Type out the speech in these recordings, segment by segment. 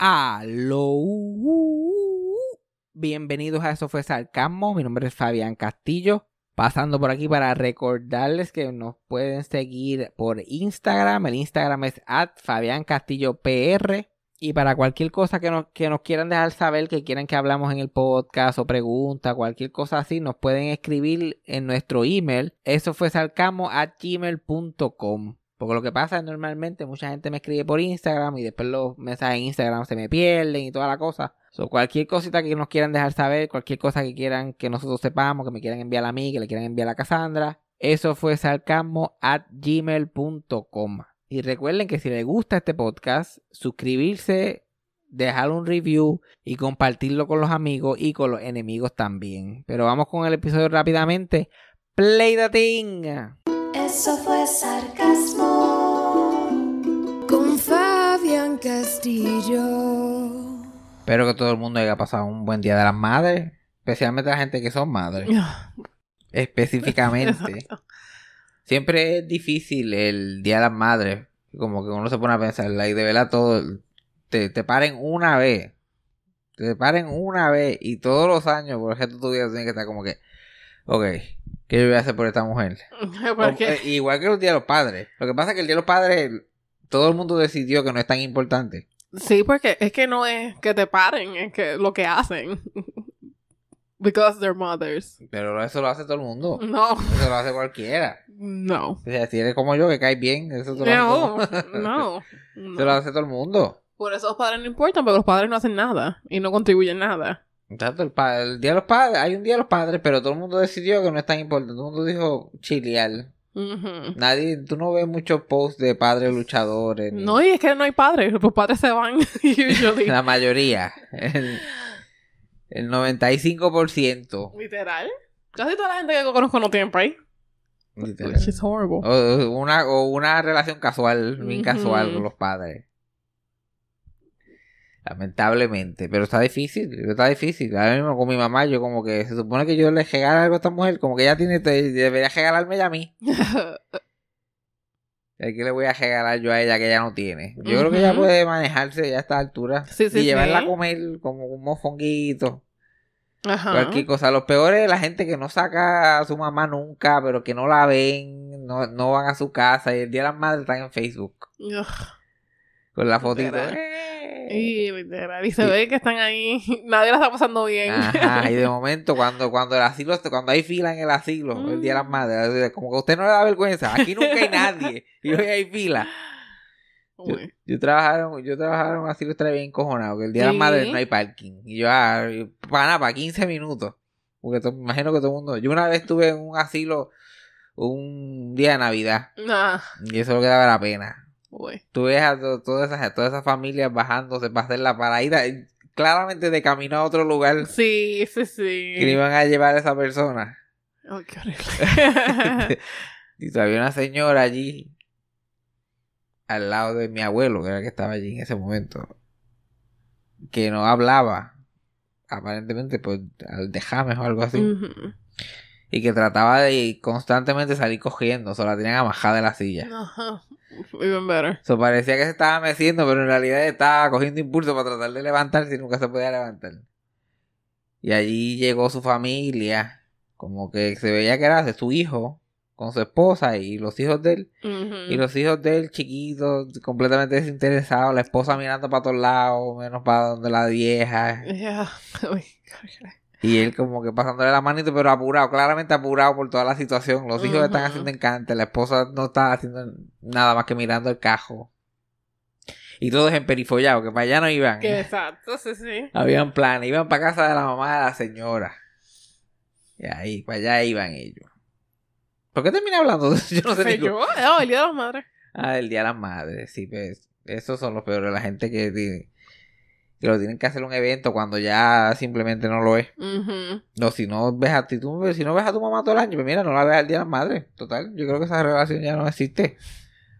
Aló. Bienvenidos a Eso fue Sarcasmo. Mi nombre es Fabián Castillo. Pasando por aquí para recordarles que nos pueden seguir por Instagram. El Instagram es Fabián Castillo PR. Y para cualquier cosa que nos, que nos quieran dejar saber, que quieran que hablamos en el podcast o pregunta, cualquier cosa así, nos pueden escribir en nuestro email. Eso fue sarcasmo at gmail.com. Porque lo que pasa es normalmente mucha gente me escribe por Instagram y después los mensajes en Instagram se me pierden y toda la cosa. So, cualquier cosita que nos quieran dejar saber, cualquier cosa que quieran que nosotros sepamos, que me quieran enviar a mí, que le quieran enviar a Cassandra, eso fue sarcasmo at gmail.com. Y recuerden que si les gusta este podcast, suscribirse, dejar un review y compartirlo con los amigos y con los enemigos también. Pero vamos con el episodio rápidamente. Play the thing. Eso fue sarcasmo. Con Fabián Castillo. Espero que todo el mundo haya pasado un buen día de las madres. Especialmente la gente que son madres. Específicamente. Siempre es difícil el día de las madres. Como que uno se pone a pensar, like, de verdad todo. Te, te paren una vez. Te paren una vez y todos los años por ejemplo tu vida tiene que estar como que. Ok, ¿qué yo voy a hacer por esta mujer? O- eh, igual que los días de los padres. Lo que pasa es que el día de los padres, todo el mundo decidió que no es tan importante. Sí, porque es que no es que te paren, es que lo que hacen. Because they're mothers. Pero eso lo hace todo el mundo. No, Eso lo hace cualquiera. no. O sea, si eres como yo, que caes bien, eso te lo hace No, todo- no. Eso lo no. hace todo el mundo. Por eso los padres no importan, porque los padres no hacen nada y no contribuyen nada. El, día de los padres, hay un día de los padres, pero todo el mundo decidió que no es tan importante. Todo el mundo dijo chilear. Nadie, tú no ves muchos posts de padres luchadores. ni- No, y es que no hay padres, los padres se van, usually. La mayoría. El, el 95%. Literal. Casi toda la gente que conozco no tiene break. literal. Which is horrible. O, una, o una relación casual, bien casual con los padres. Lamentablemente, pero está difícil, está difícil. Ahora mismo con mi mamá, yo como que se supone que yo le regalo algo a esta mujer, como que ella tiene, debería regalarme ella a mí. ¿Qué le voy a regalar yo a ella que ella no tiene? Yo creo que ella puede manejarse ya a esta altura. Sí, sí, y llevarla sí. a comer como un mofonguito. Ajá. Cualquier cosa. Los peores es la gente que no saca a su mamá nunca, pero que no la ven, no, no van a su casa y el día de las madres están en Facebook. Con la fotito. Y, literal, y se ve que están ahí. Nadie la está pasando bien. Ajá, y de momento cuando, cuando el asilo, cuando hay fila en el asilo, el día de las Mm. madres, como que a usted no le da vergüenza, aquí nunca hay nadie, y hoy hay fila. Yo, yo trabajaba, yo trabajaba en un asilo estaba bien encojonado, que el día de las madres no hay parking. Y yo, ah, para nada, para 15 minutos. Porque to- me imagino que todo el mundo. Yo una vez estuve en un asilo un día de Navidad. Nah. Y eso es lo que daba la pena. Tú ves a to- todas esas, todas esas familias bajándose para hacer la paraída. y Claramente de camino a otro lugar Sí, sí, sí. que iban a llevar a esa persona. Ay, qué horrible. y todavía una señora allí al lado de mi abuelo, que era el que estaba allí en ese momento, que no hablaba, aparentemente pues al dejarme o algo así. Y que trataba de constantemente salir cogiendo, o sea, la tenían amajada de la silla. Ajá. Even better. Eso parecía que se estaba meciendo, pero en realidad estaba cogiendo impulso para tratar de levantarse y nunca se podía levantar. Y allí llegó su familia, como que se veía que era de su hijo, con su esposa y los hijos de él. Ujú. Y los hijos de él chiquitos, completamente desinteresados, la esposa mirando para todos lados, menos para donde la vieja. Yeah. Y él como que pasándole la manito, pero apurado, claramente apurado por toda la situación. Los hijos están haciendo encante, la esposa no está haciendo nada más que mirando el cajo. Y todos emperifollados, que para allá no iban. Que exacto, sí, sí. Habían planes, iban para casa de la mamá de la señora. Y ahí, para allá iban ellos. ¿Por qué terminé hablando? Yo no sé Fue ni yo. Oh, el día de las madres. Ah, el Día de las Madres, sí, pues. Esos son los peores, la gente que, que lo tienen que hacer un evento cuando ya simplemente no lo es. Ujú. No, si no ves a ti, tú, si no ves a tu mamá todo el año, pues mira, no la ves al Día de las Madres. Total, yo creo que esa relación ya no existe.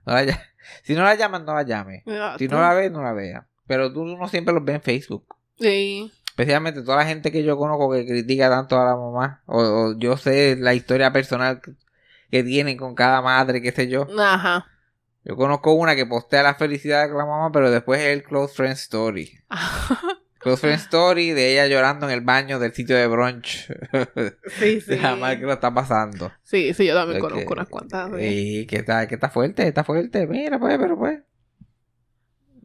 No la si no la llaman, no la llame. Si no la ves, no la vea. Pero tú no siempre los ves en Facebook. Sí. Especialmente toda la gente que yo conozco que critica tanto a la mamá. O, o yo sé la historia personal que, que tienen con cada madre, qué sé yo. Ajá. Yo conozco una que postea la felicidad con la mamá, pero después es el Close Friend Story. Close Friend Story de ella llorando en el baño del sitio de brunch. sí, sí. de la mal que lo está pasando. Sí, sí, yo también Porque- conozco unas cuantas. sí. Que está, que está fuerte, está fuerte. Mira, pues, pero pues.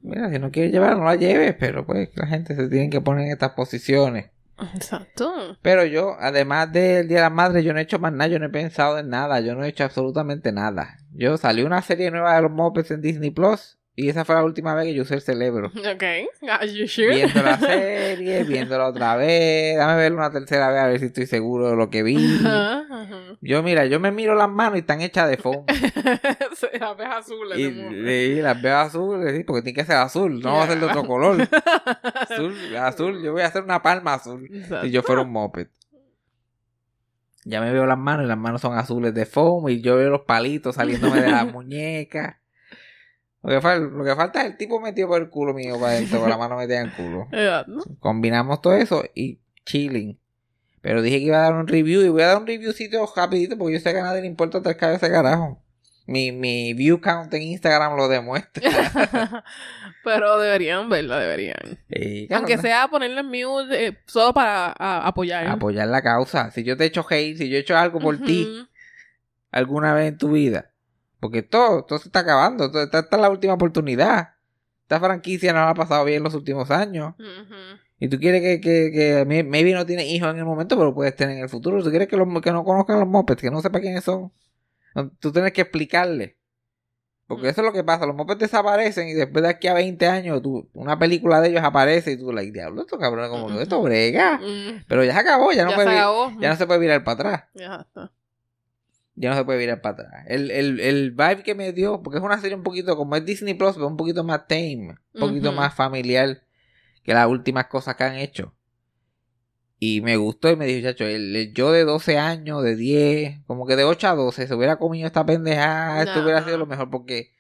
Mira, si no quieres llevar, no la lleves, pero pues la gente se tiene que poner en estas posiciones. Exacto. Pero yo, además del Día de la Madre, yo no he hecho más nada, yo no he pensado en nada, yo no he hecho absolutamente nada. Yo salí una serie nueva de los Muppets en Disney Plus y esa fue la última vez que yo usé el cerebro. Ok. Are you sure? Viendo la serie, viéndola otra vez, dame verla una tercera vez a ver si estoy seguro de lo que vi. Ajá, ajá. Yo, mira, yo me miro las manos y están hechas de foam. Sí, Las ves azules. Y, y las veo azules, sí, porque tiene que ser azul, no va a ser de otro color. Azul, azul, yo voy a hacer una palma azul. Exacto. Si yo fuera un moped. Ya me veo las manos y las manos son azules de foam y yo veo los palitos saliéndome de las muñecas. Lo que, fal- lo que falta es el tipo metido por el culo mío para adentro, con la mano metida en el culo. Combinamos todo eso y chilling. Pero dije que iba a dar un review y voy a dar un reviewcito rapidito porque yo sé que a nadie le importa tres cabezas de carajo. Mi, mi view count en Instagram lo demuestra. Pero deberían verla, deberían. Y, claro, Aunque no- sea ponerle en mute eh, solo para a- apoyar. apoyar la causa. Si yo te he hecho hate, si yo he hecho algo por ti alguna vez en tu vida. Porque todo, todo se está acabando. todo- Esta, esta es la última oportunidad. Esta franquicia no la ha pasado bien en los últimos años. Y tú quieres que, que, que may- maybe no tienes hijos en el momento, pero puedes tener en el futuro. Tú quieres que, los, que no conozcan los mopeds, que no sepa quiénes son. Tú tienes que explicarle. Porque Mm. eso es lo que pasa. Los mopeds desaparecen y después de aquí a 20 años tú, una película de ellos aparece y tú, like, diablo, esto cabrón, como que esto brega. Mm. Pero ya se acabó, ya no, ya puede se vir- acabó. ya no se puede virar para atrás. Ya está. Ya no se puede virar para atrás. El, el, el vibe que me dio, porque es una serie un poquito, como es Disney Plus, pero un poquito más tame, un poquito más familiar que las últimas cosas que han hecho. Y me gustó y me dijo, chacho, el, el yo de 12 años, de 10, como que de 8 a 12, se hubiera comido esta pendejada, esto No. hubiera sido lo mejor, porque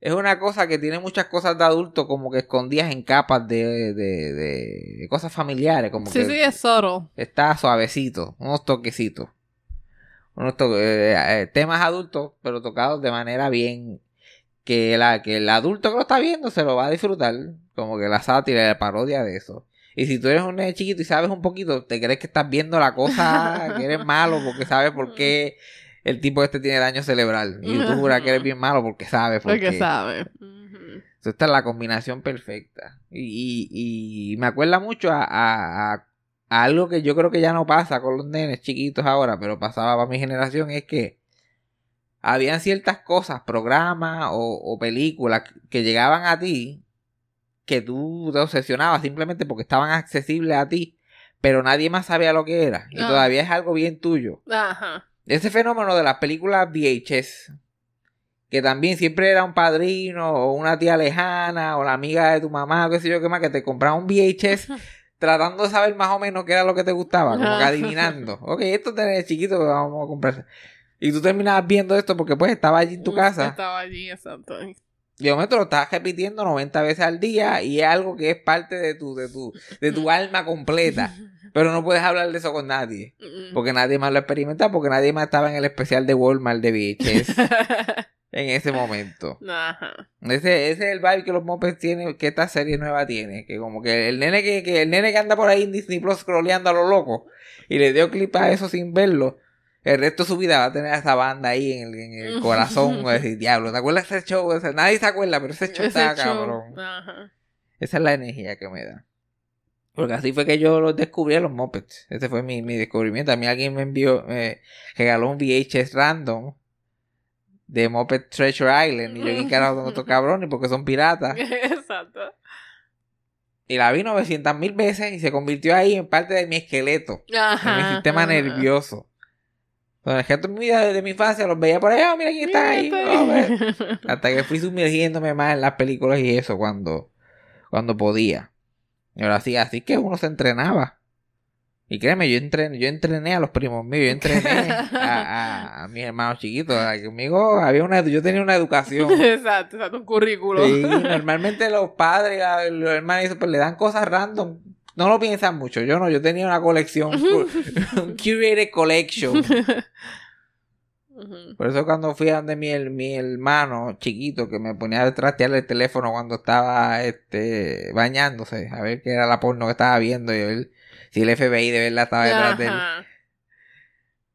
es una cosa que tiene muchas cosas de adulto como que escondidas en capas de, de, de cosas familiares, como Sí, que sí, es subtle. está suavecito, unos toquecitos. Unos to- eh, eh, temas adultos, pero tocados de manera bien. Que, la, que el adulto que lo está viendo se lo va a disfrutar. Como que la sátira y la parodia de eso. Y si tú eres un nene chiquito y sabes un poquito, te crees que estás viendo la cosa, que eres malo porque sabes por qué el tipo este tiene daño cerebral. Y tú juras que eres bien malo porque sabes por Porque qué. sabe. Ujú. So, Esta es la combinación perfecta. Y, y- y me acuerda mucho a, a- a- a algo que yo creo que ya no pasa con los nenes chiquitos ahora, pero pasaba para mi generación, es que habían ciertas cosas, programas o, o películas que llegaban a ti que tú te obsesionabas simplemente porque estaban accesibles a ti, pero nadie más sabía lo que era. Y Ah. todavía es algo bien tuyo. Ajá. Ese fenómeno de las películas VHS, que también siempre era un padrino o una tía lejana o la amiga de tu mamá o qué sé yo qué más, que te compraba un VHS tratando de saber más o menos qué era lo que te gustaba, como que adivinando. Ok, esto es chiquito vamos a comprar. Y tú terminabas viendo esto porque pues estaba allí en tu casa. Estaba allí, exacto. Y de momento lo estás repitiendo 90 veces al día y es algo que es parte de tu, de tu, de tu alma completa. Pero no puedes hablar de eso con nadie. Porque nadie más lo experimenta, porque nadie más estaba en el especial de Walmart de VHS en ese momento. Ajá. Ese, ese es el vibe que los Muppets tienen, que esta serie nueva tiene. Que como que el nene que, que el nene que anda por ahí en Disney Plus scrolleando a lo loco y le dio clip a eso sin verlo. El resto de su vida va a tener a esa banda ahí en el, en el corazón. Va a decir, diablo, ¿te acuerdas de ese show? O sea, nadie se acuerda, pero ese show está cabrón. Ajá. Esa es la energía que me da. Porque así fue que yo los descubrí a los Muppets. Ese fue mi, mi descubrimiento. A mí alguien me envió, me regaló un VHS random de Muppet Treasure Island. Y yo, ¿qué carajo son estos cabrones? Porque son piratas. Exacto. Y la vi 900 mil veces y se convirtió ahí en parte de mi esqueleto, Ajá. en mi sistema ajá. nervioso. Vida, desde mi infancia, los veía por ahí, "Ah, mira quién está ahí. Mira, vamos a ver". está ahí. Hasta que fui sumergiéndome más en las películas y eso cuando, cuando podía. Y ahora sí, así que uno se entrenaba. Y créeme, yo entrené, yo entrené a los primos míos, yo entrené a, a- a mis hermanos chiquitos. Conmigo había una, yo tenía una educación. Exacto, exacto, un currículo. Sí, normalmente los padres, los hermanos, pues, le dan cosas random. No lo piensan mucho. Yo no, yo tenía una colección, un curated collection. Por eso cuando fui a donde mi, mi hermano chiquito que me ponía a trastear el teléfono cuando estaba este bañándose, a ver qué era la porno que estaba viendo y a ver si el FBI de verdad estaba detrás de él.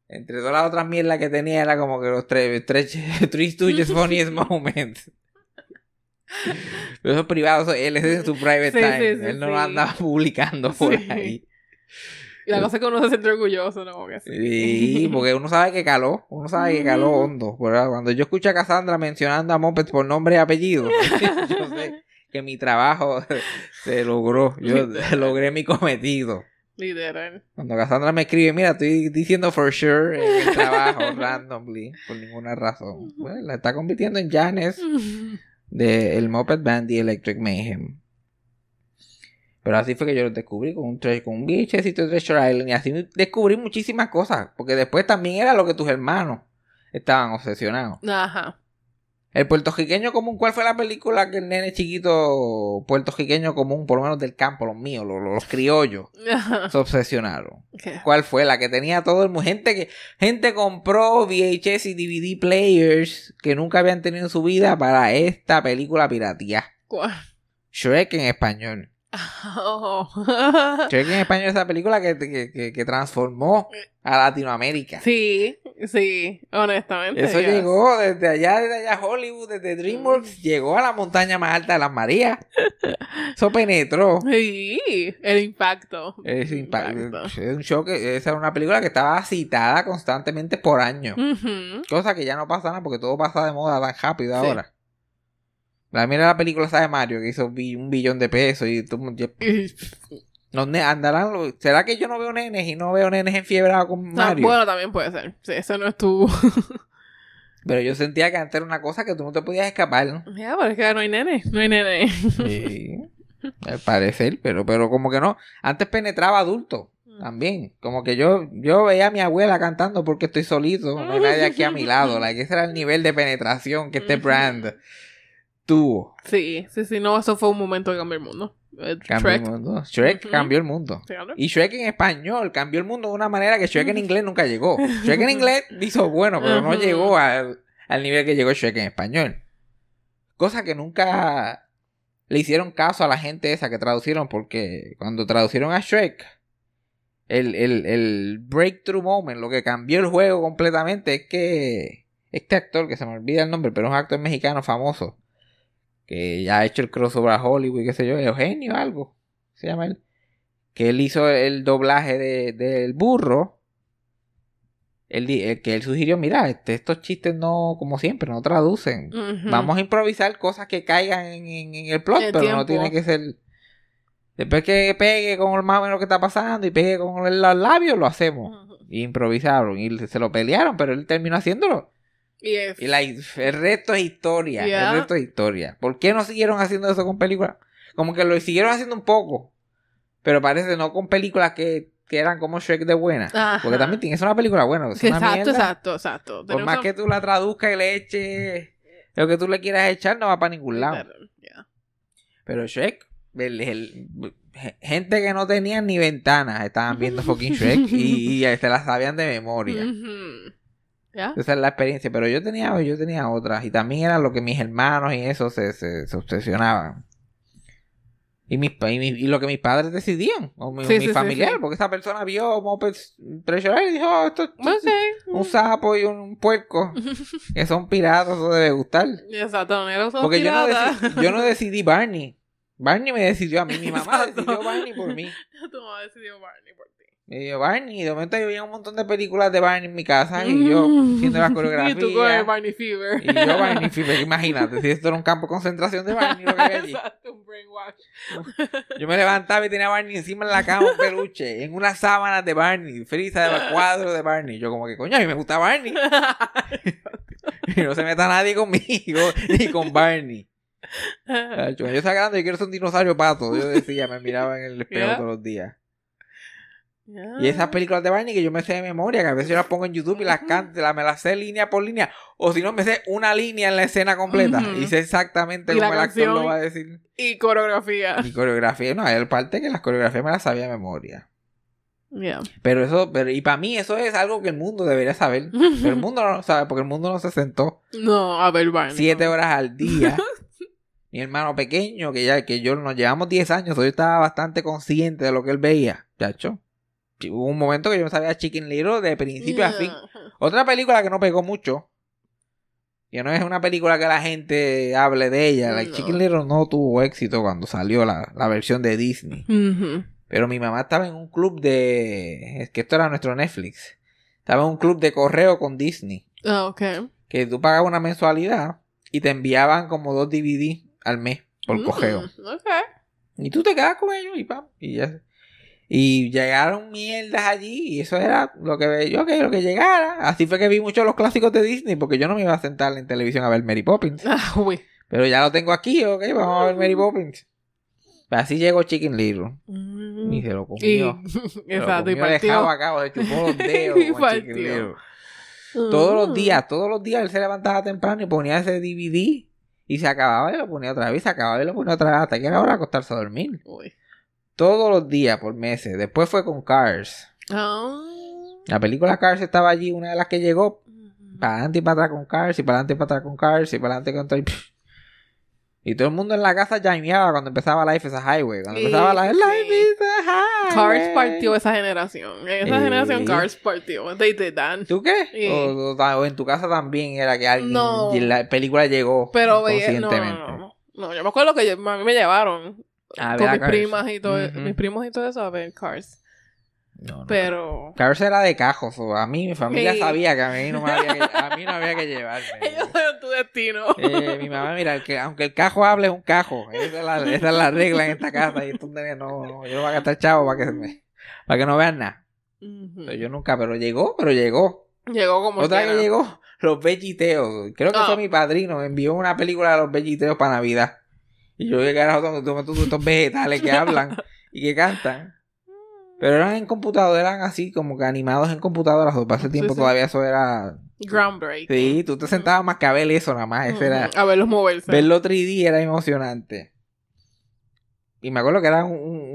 Entre todas las otras mierdas que tenía era como que los tres, tres, Three Funniest Moments. Pero eso es privado, él es en su private Sí, time. sí, sí, él no lo anda publicando por ahí. Y la cosa es que uno se siente orgulloso, ¿no? Como que sí. Porque uno sabe que caló, uno sabe que caló hondo. ¿verdad? Cuando yo escucho a Cassandra mencionando a Muppets por nombre y apellido, yo sé que mi trabajo se logró. Yo logré mi cometido. Literal. Cuando Cassandra me escribe, mira, estoy diciendo for sure en el trabajo, randomly, por ninguna razón. Bueno, la está convirtiendo en Janes de el Muppet Band y Electric Mayhem. Pero así fue que yo lo descubrí con un, con un VHSito de Treasure Island y así descubrí muchísimas cosas. Porque después también era lo que tus hermanos estaban obsesionados. Ajá. El puertorriqueño común, ¿cuál fue la película que el nene chiquito puertorriqueño común, por lo menos del campo, los míos, los, los criollos, se obsesionaron? ¿Cuál fue? La que tenía todo el mundo. Gente que gente compró VHS y DVD players que nunca habían tenido en su vida para esta película piratía. ¿Cuál? Shrek en español. Oh. Shrek en español es esa película que, que, que- transformó a Latinoamérica. Sí, sí, honestamente. Eso yes. llegó desde allá, desde allá Hollywood, desde DreamWorks, llegó a la montaña más alta de las Marías. Eso penetró. Sí, el impacto. Es, El impa- es un show que esa era una película que estaba citada constantemente por año. Ujú. Cosa que ya no pasa nada porque todo pasa de moda tan rápido Sí. ahora. La mira la película esa de Mario que hizo un billón de pesos y ne- andarán los- ¿Será que yo no veo nenes y no veo nenes enfiebrados con Ah, Mario? bueno, también puede ser. Sí, eso no es tu. Pero yo sentía que antes era una cosa que tú no te podías escapar, ¿no? ya, pero es que no hay nene. No hay nene. Sí. Al parecer, pero, pero como que no. Antes penetraba adulto también. Como que yo, yo veía a mi abuela cantando porque estoy solito. No hay nadie aquí a mi lado. Like, ese era el nivel de penetración que este brand tuvo. Sí, sí, sí, no, eso fue un momento que cambió el mundo. Eh, Cambió Shrek. el mundo. Shrek cambió el mundo. Y Shrek en español cambió el mundo de una manera que Shrek en inglés nunca llegó. Shrek en inglés hizo bueno, pero no llegó al, al nivel que llegó Shrek en español. Cosa que nunca le hicieron caso a la gente esa que traducieron, porque cuando traducieron a Shrek, el, el, el breakthrough moment, lo que cambió el juego completamente es que este actor, que se me olvida el nombre, pero es un actor mexicano famoso, que ya ha hecho el crossover a Hollywood, qué sé yo, Eugenio algo, se llama él, que él hizo el doblaje de- del burro. Él, di- eh, que él sugirió, mira, este, estos chistes no, como siempre, no traducen. Vamos a improvisar cosas que caigan en, en- en el plot, El pero no tiene que ser. Después que pegue con el más o menos lo que está pasando y pegue con el- los labios, lo hacemos. Y improvisaron y se lo pelearon, pero él terminó haciéndolo. Y la- el resto es historia. El resto es historia. ¿Por qué no siguieron haciendo eso con películas? Como que lo siguieron haciendo un poco. Pero parece no con películas que, que eran como Shrek de buena. Ajá. Porque también tiene, es una película buena. Es una Exacto, mierda. exacto, exacto. Por Tenemos más una- que tú la traduzcas y le eches lo que tú le quieras echar, no va para ningún lado. Pero Shrek, el- el- gente que no tenían ni ventanas estaban viendo fucking Shrek y, y se la sabían de memoria. Esa es la experiencia. Pero yo tenía, yo tenía otras. Y también era lo que mis hermanos y eso se, se, se obsesionaban. Y, mis, y, mi- y lo que mis padres decidían. O mi, Sí, mi sí, sí, familiar. sí. Porque esa persona vio Muppets Treasure y dijo, "Oh, esto es Ok. un sapo y un puerco. que son piratas, eso debe gustar. Exacto, no Porque yo no, pirata. deci- yo no decidí Barney. Barney me decidió a mí. Mi mamá Exacto. decidió Barney por mí. Tu mamá decidió Barney por ti. Me dio Barney. Y de momento yo veía un montón de películas de Barney en mi casa. Y yo haciendo las coreografías. Y tú con el Barney Fever. Y yo Barney Fever, imagínate, si esto era un campo de concentración de Barney lo que había allí. Exacto, un brainwash. Yo me levantaba y tenía a Barney encima en la cama, un peluche, en unas sábanas de Barney, frisa de cuadros de Barney. Yo como que, coño, a mí me gusta Barney. Y no se meta nadie conmigo, ni con Barney. Yo estaba grande, yo quiero ser un dinosaurio pato. Yo decía, me miraba en el espejo Yeah. todos los días. Y esas películas de Barney que yo me sé de memoria, que a veces yo las pongo en YouTube y las canto, las- me las sé línea por línea. O si no, me sé una línea en la escena completa. Y sé exactamente Y cómo la el actor lo va a decir. Y coreografía. Mi coreografía, no, hay parte que las coreografías me las sabía de memoria. Yeah. Pero eso, pero, y para mí eso es algo que el mundo debería saber. Pero el mundo no lo sabe porque el mundo no se sentó No, a ver, Barney. siete horas al día. Mi hermano pequeño, que ya que yo nos llevamos 10 años, yo estaba bastante consciente de lo que él veía, chacho. Hubo un momento que yo no sabía Chicken Little de principio a fin. Otra película que no pegó mucho. Que no es una película que la gente hable de ella. Like, No. Chicken Little no tuvo éxito cuando salió la, la versión de Disney. Pero mi mamá estaba en un club de... Es que esto era nuestro Netflix. Estaba en un club de correo con Disney. Ah, ok. Que tú pagabas una mensualidad y te enviaban como dos DVD al mes por Mm, correo. Ok. Y tú te quedas con ellos y pam. Y ya. Y llegaron mierdas allí y eso era lo que yo que lo que llegara. Así fue que vi muchos los clásicos de Disney porque yo no me iba a sentar en televisión a ver Mary Poppins. Ah, uy. Pero ya lo tengo aquí, ok, vamos a ver Mary Poppins. Pues así llegó Chicken Little. Mm. Y se lo Y, comió. Se lo exacto, y comió de partió. cabo a cabo, le chupó los dedos Y Chicken. Todos los Mm. días, todos los días él se levantaba temprano y ponía ese DVD y se acababa y lo ponía otra vez, se acababa y lo ponía otra vez hasta que era hora de acostarse a dormir. Uy. Todos los días por meses. Después fue con Cars. La película Cars estaba allí, una de las que llegó para adelante y para atrás con Cars y para adelante y para atrás con Cars y para adelante con todo. y todo el mundo en la casa llameaba cuando empezaba Life is a Highway. Cuando empezaba la. Life is a Highway. Cars partió esa generación. Esa Sí. generación Cars partió. They did that. ¿Tú qué? O, o- o en tu casa también era que alguien No. y la película llegó Pero veía, no, conscientemente. no, no, no. yo me acuerdo que yo- a mí me llevaron A ver con a mis Cars. primas y todo, Ujú. mis primos y todo eso a ver Cars. No, no. Pero Cars era de cajos. o a mí, mi familia Sí. sabía que a mí no, me había que, a mí no había que llevarme. ellos saben tu destino. Eh, mi mamá, mira, el que, aunque el cajo hable es un cajo. Esa es la, esa es la regla en esta casa. Y no, no, yo no voy a gastar chavo para que, se me- para que no vean nada. Ujú. Pero yo nunca, pero llegó, pero llegó. Llegó como Otra que llegó, los vegiteos. Creo que Ah. fue mi padrino, me envió una película de los vegiteos para Navidad. Y yo, ¿qué carajo son son estos estos vegetales que hablan y que cantan? Pero eran en computadora, eran así como que animados en computadoras. Para ese Sí, tiempo sí. todavía eso era... Groundbreaking. Sí, tú te sentabas más que a ver eso nada más. Ese era... A verlos moverse. Verlo 3D era emocionante. Y me acuerdo que era un, un-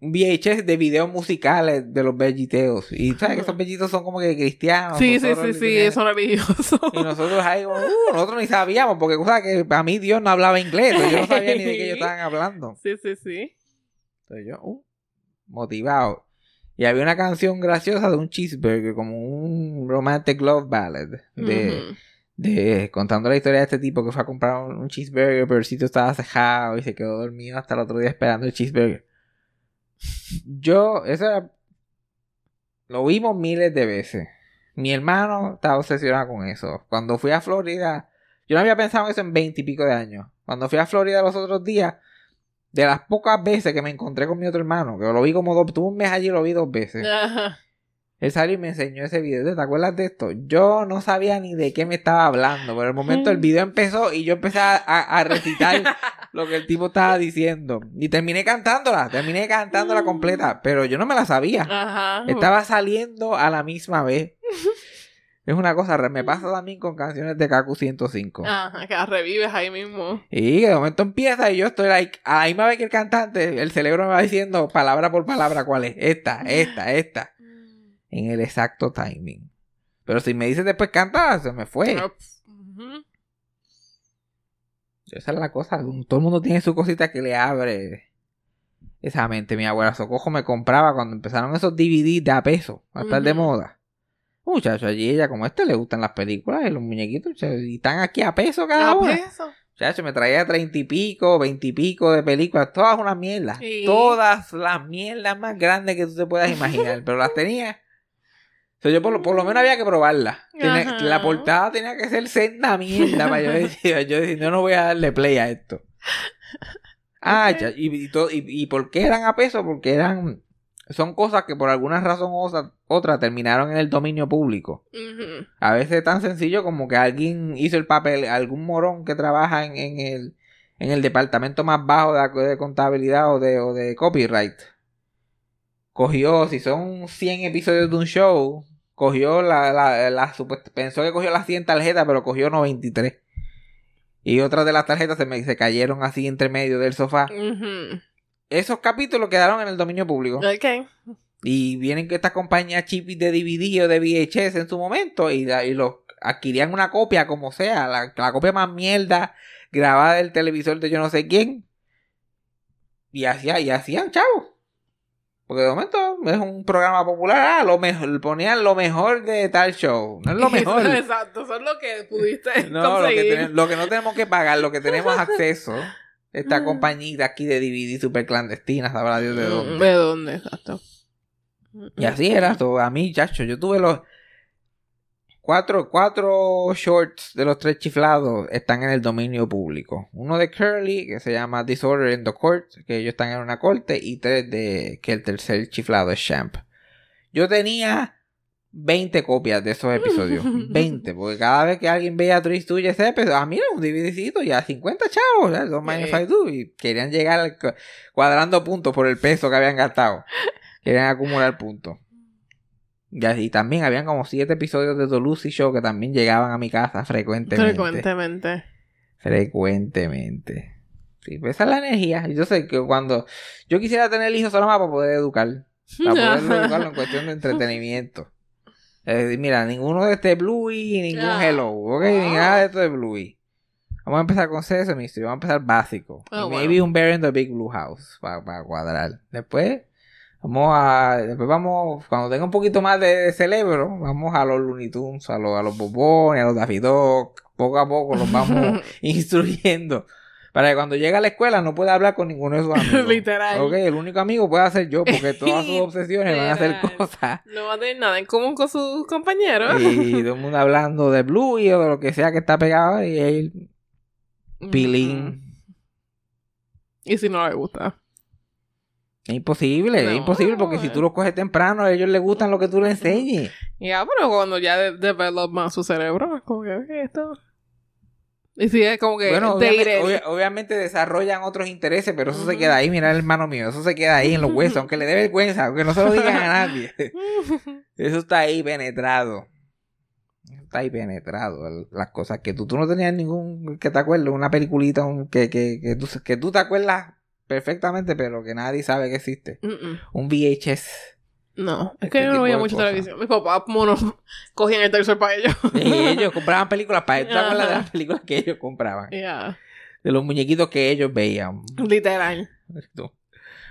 un VHS de videos musicales de los vegiteos. Y sabes que esos vegiteos son como que cristianos. Sí, sí, sí, sí, religiosos. son religiosos. Y nosotros ahí, uh, nosotros ni sabíamos, porque cosa que para mí Dios no hablaba inglés. Yo no sabía ni de qué ellos estaban hablando. Sí, sí, sí. Entonces yo, uh, motivado. Y había una canción graciosa de un cheeseburger, como un romantic love ballad. De, de contando la historia de este tipo que fue a comprar un, un cheeseburger, pero el sitio estaba cejado y se quedó dormido hasta el otro día esperando el cheeseburger. Yo, eso era. Lo vimos miles de veces. Mi hermano estaba obsesionado con eso. Cuando fui a Florida, yo no había pensado en eso en veinte y pico de años. Cuando fui a Florida los otros días, de las pocas veces que me encontré con mi otro hermano, que lo vi como dos, tuve un mes allí y lo vi dos veces. Ajá. Él salió y me enseñó ese video. ¿Te acuerdas de esto? Yo no sabía ni de qué me estaba hablando. Pero el momento el video empezó y yo empecé a recitar lo que el tipo estaba diciendo. Y terminé cantándola. Terminé cantándola completa. Pero yo no me la sabía. Ajá. Estaba saliendo a la misma vez. Es una cosa, me pasa también con canciones de Kaku 105. Ajá, que la revives ahí mismo. Y de momento empieza y yo estoy like, a la misma vez que el cantante, el cerebro me va diciendo palabra por palabra cuál es. Esta, esta, esta. En el exacto timing. Pero si me dices después canta, se me fue. Esa es la cosa. Todo el mundo tiene su cosita que le abre esa mente. Mi abuela Socojo me compraba cuando empezaron esos DVD de a peso, a estar de moda. Muchacho, allí ella como a este le gustan las películas y los muñequitos y están aquí a peso cada uno. Muchacho, me traía treinta y pico, veinte y pico de películas, todas unas mierdas. Sí. Todas las mierdas más grandes que tú te puedas imaginar, pero las tenía. O sea, yo por, lo- por lo menos había que. Tenía- Ajá. La portada tenía que ser senda mierda para yo decir, yo decir, yo no voy a darle play a esto. Ah, ya, y, y, todo- y- y por qué eran a peso? Porque eran, son cosas que por alguna razón u otra, otra terminaron en el dominio público. A veces tan sencillo como que alguien hizo el papel, algún morón que trabaja en, en el, en el departamento más bajo de, de contabilidad o de, o de copyright. Cogió, si son 100 episodios de un show, cogió la, la, la supuesta- pensó que cogió las 100 tarjetas, pero cogió 93. Y otras de las tarjetas se me se cayeron así entre medio del sofá. Esos capítulos quedaron en el dominio público. Ok. Y vienen que esta compañía chip de DVD o de VHS en su momento y, y los adquirían una copia como sea, la, la copia más mierda grabada del televisor de yo no sé quién. Y hacía, y hacían chavo. Porque de momento es un programa popular, ah, lo mejor, ponían lo mejor de tal show. No es lo mejor. Exacto, es lo que pudiste No, lo que, conseguir. tene- lo que no tenemos que pagar, lo que tenemos acceso. Esta Mm. compañita aquí de DVD super clandestina, sabrá Dios de dónde. ¿De dónde? Exacto. Y así era todo. A mí, chacho, yo tuve los cuatro, cuatro shorts de los tres chiflados están en el dominio público. Uno de Curly, que se llama Disorder in the Court, que ellos están en una corte, y tres de que el tercer chiflado es Champ. Yo tenía 20 copias de esos episodios. 20, porque cada vez que alguien veía Twist tuya ese episodio, ah, mira, un DVDcito ya 50 chavos, ¿sabes? Don't mind if I do. Y querían llegar cuadrando puntos por el peso que habían gastado. Querían acumular puntos. Y también habían como 7 episodios de The Lucy Show que también llegaban a mi casa frecuentemente. Frecuentemente. Frecuentemente. Sí, pues esa es la energía. Yo sé que cuando yo quisiera tener hijos solo más para poder educar. Para poder educarlo en cuestión de entretenimiento. Eh, mira, ninguno de este Bluey, ningún Ah. Hello, ¿ok? Ni nada de esto de Bluey. Vamos a empezar con Sesame Street, vamos a empezar básico. Y maybe un Bear in the Big Blue House para cuadrar. Después, vamos a. Después vamos, cuando tenga un poquito más de cerebro, vamos a los Looney Tunes, a los, a los Bobones, a los Daffy Duck. Poco a poco los vamos instruyendo. Para que cuando llegue a la escuela no pueda hablar con ninguno de sus amigos. Literal. Ok, el único amigo puede ser yo, porque todas sus obsesiones van a Literal. cosas. No va a tener nada en común con sus compañeros. Y todo el mundo hablando de Bluey o de lo que sea que está pegado y él, Pilín. Y si no le gusta. Es imposible, No. es imposible porque si tú lo coges temprano, a ellos les gustan lo que tú les enseñes. Ya, pero cuando ya de develop más su cerebro, es como que, esto. Y si es como que Bueno, obviamente, obvia- obviamente desarrollan otros intereses, pero eso se queda ahí, mira el hermano mío, eso se queda ahí en los huesos, aunque le dé vergüenza, aunque no se lo digan a nadie. Eso está ahí penetrado. Está ahí penetrado. Las cosas que tú, tú no tenías ningún, que te acuerdes, una peliculita un- que, que, que, tú, que tú te acuerdas perfectamente, pero que nadie sabe que existe. Un VHS. No, es Este que yo no veía mucha televisión. Mis papás, monos, cogían el tercer para ellos. Y ellos compraban películas para ¿Tú te acuerdas de las películas que ellos compraban? Ya, De los muñequitos que ellos veían. literal.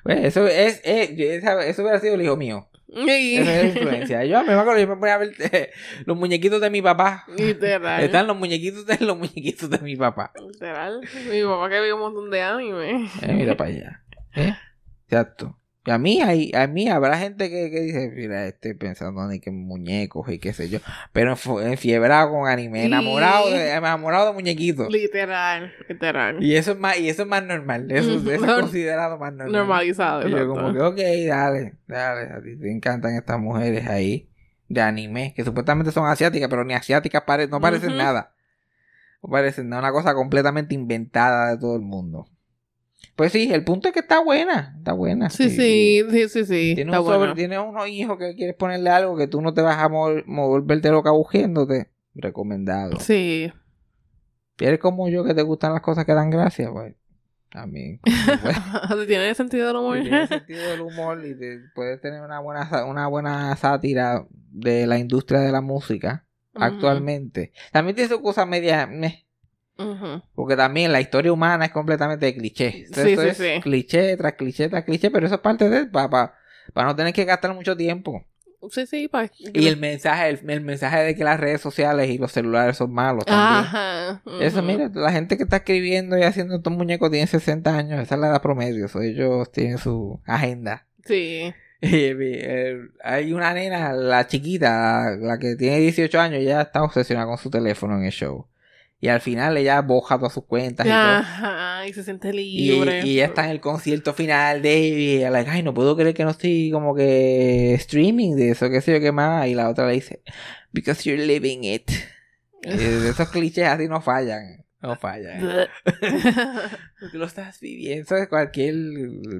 Eso es, es- yo- esa- eso hubiera sido el hijo mío. Y- Esa es la influencia. Yo me acuerdo, yo me ponía a ver eh, los muñequitos de mi papá. literal. Están los muñequitos de los muñequitos de mi papá. Literal. Mi papá que veía un montón de anime. Eh, mira para allá. ¿Eh? Exacto. Y a mí, hay, a mí habrá gente que, que dice, mira, estoy pensando en que muñecos y qué sé yo. Pero enfiebrado con anime, enamorado de, enamorado de muñequitos. Literal, literal. Y eso es más, y eso es más normal. Eso, eso es considerado más normal. Normalizado. Y yo como que, ok, dale, dale, a ti te encantan estas mujeres ahí de anime, que supuestamente son asiáticas, pero ni asiáticas pare- no parecen nada. No parecen nada, una cosa completamente inventada de todo el mundo. Pues sí, el punto es que está buena, está buena. Sí, sí, sí, sí, sí. Tienes, Está un sobre- tienes unos hijos que quieres ponerle algo que tú no te vas a mo- mo- volverte loca bugiéndote. Recomendado. Sí. Eres como yo que te gustan las cosas que dan gracia, pues también. Pues, ¿Tiene sentido del humor? tiene sentido del humor y te- puedes tener una buena una buena sátira de la industria de la música actualmente. También tiene sus cosas medias meh, Porque también la historia humana es completamente de cliché. Sí, esto sí, es sí. cliché tras cliché tras cliché, pero eso es parte de para no tener que gastar mucho tiempo. Sí, sí, pa. Y el mensaje, el, el mensaje de que las redes sociales y los celulares son malos también. Ajá. Eso, mira, la gente que está escribiendo y haciendo estos muñecos tiene 60 años, esa es la edad promedio, so ellos tienen su agenda. Sí. Y, eh, hay una nena, la chiquita, la que tiene 18 años, ya está obsesionada con su teléfono en el show. Y al final ella boja todas sus cuentas y todo. Y se siente Y, libre. y ella está en el concierto final de y ella, like, ay, no puedo creer que no estoy como que streaming de eso, qué sé yo qué más. Y la otra le dice, because you're living it. Y de esos clichés así no fallan, no fallan. Porque lo estás viviendo. Eso es cualquier.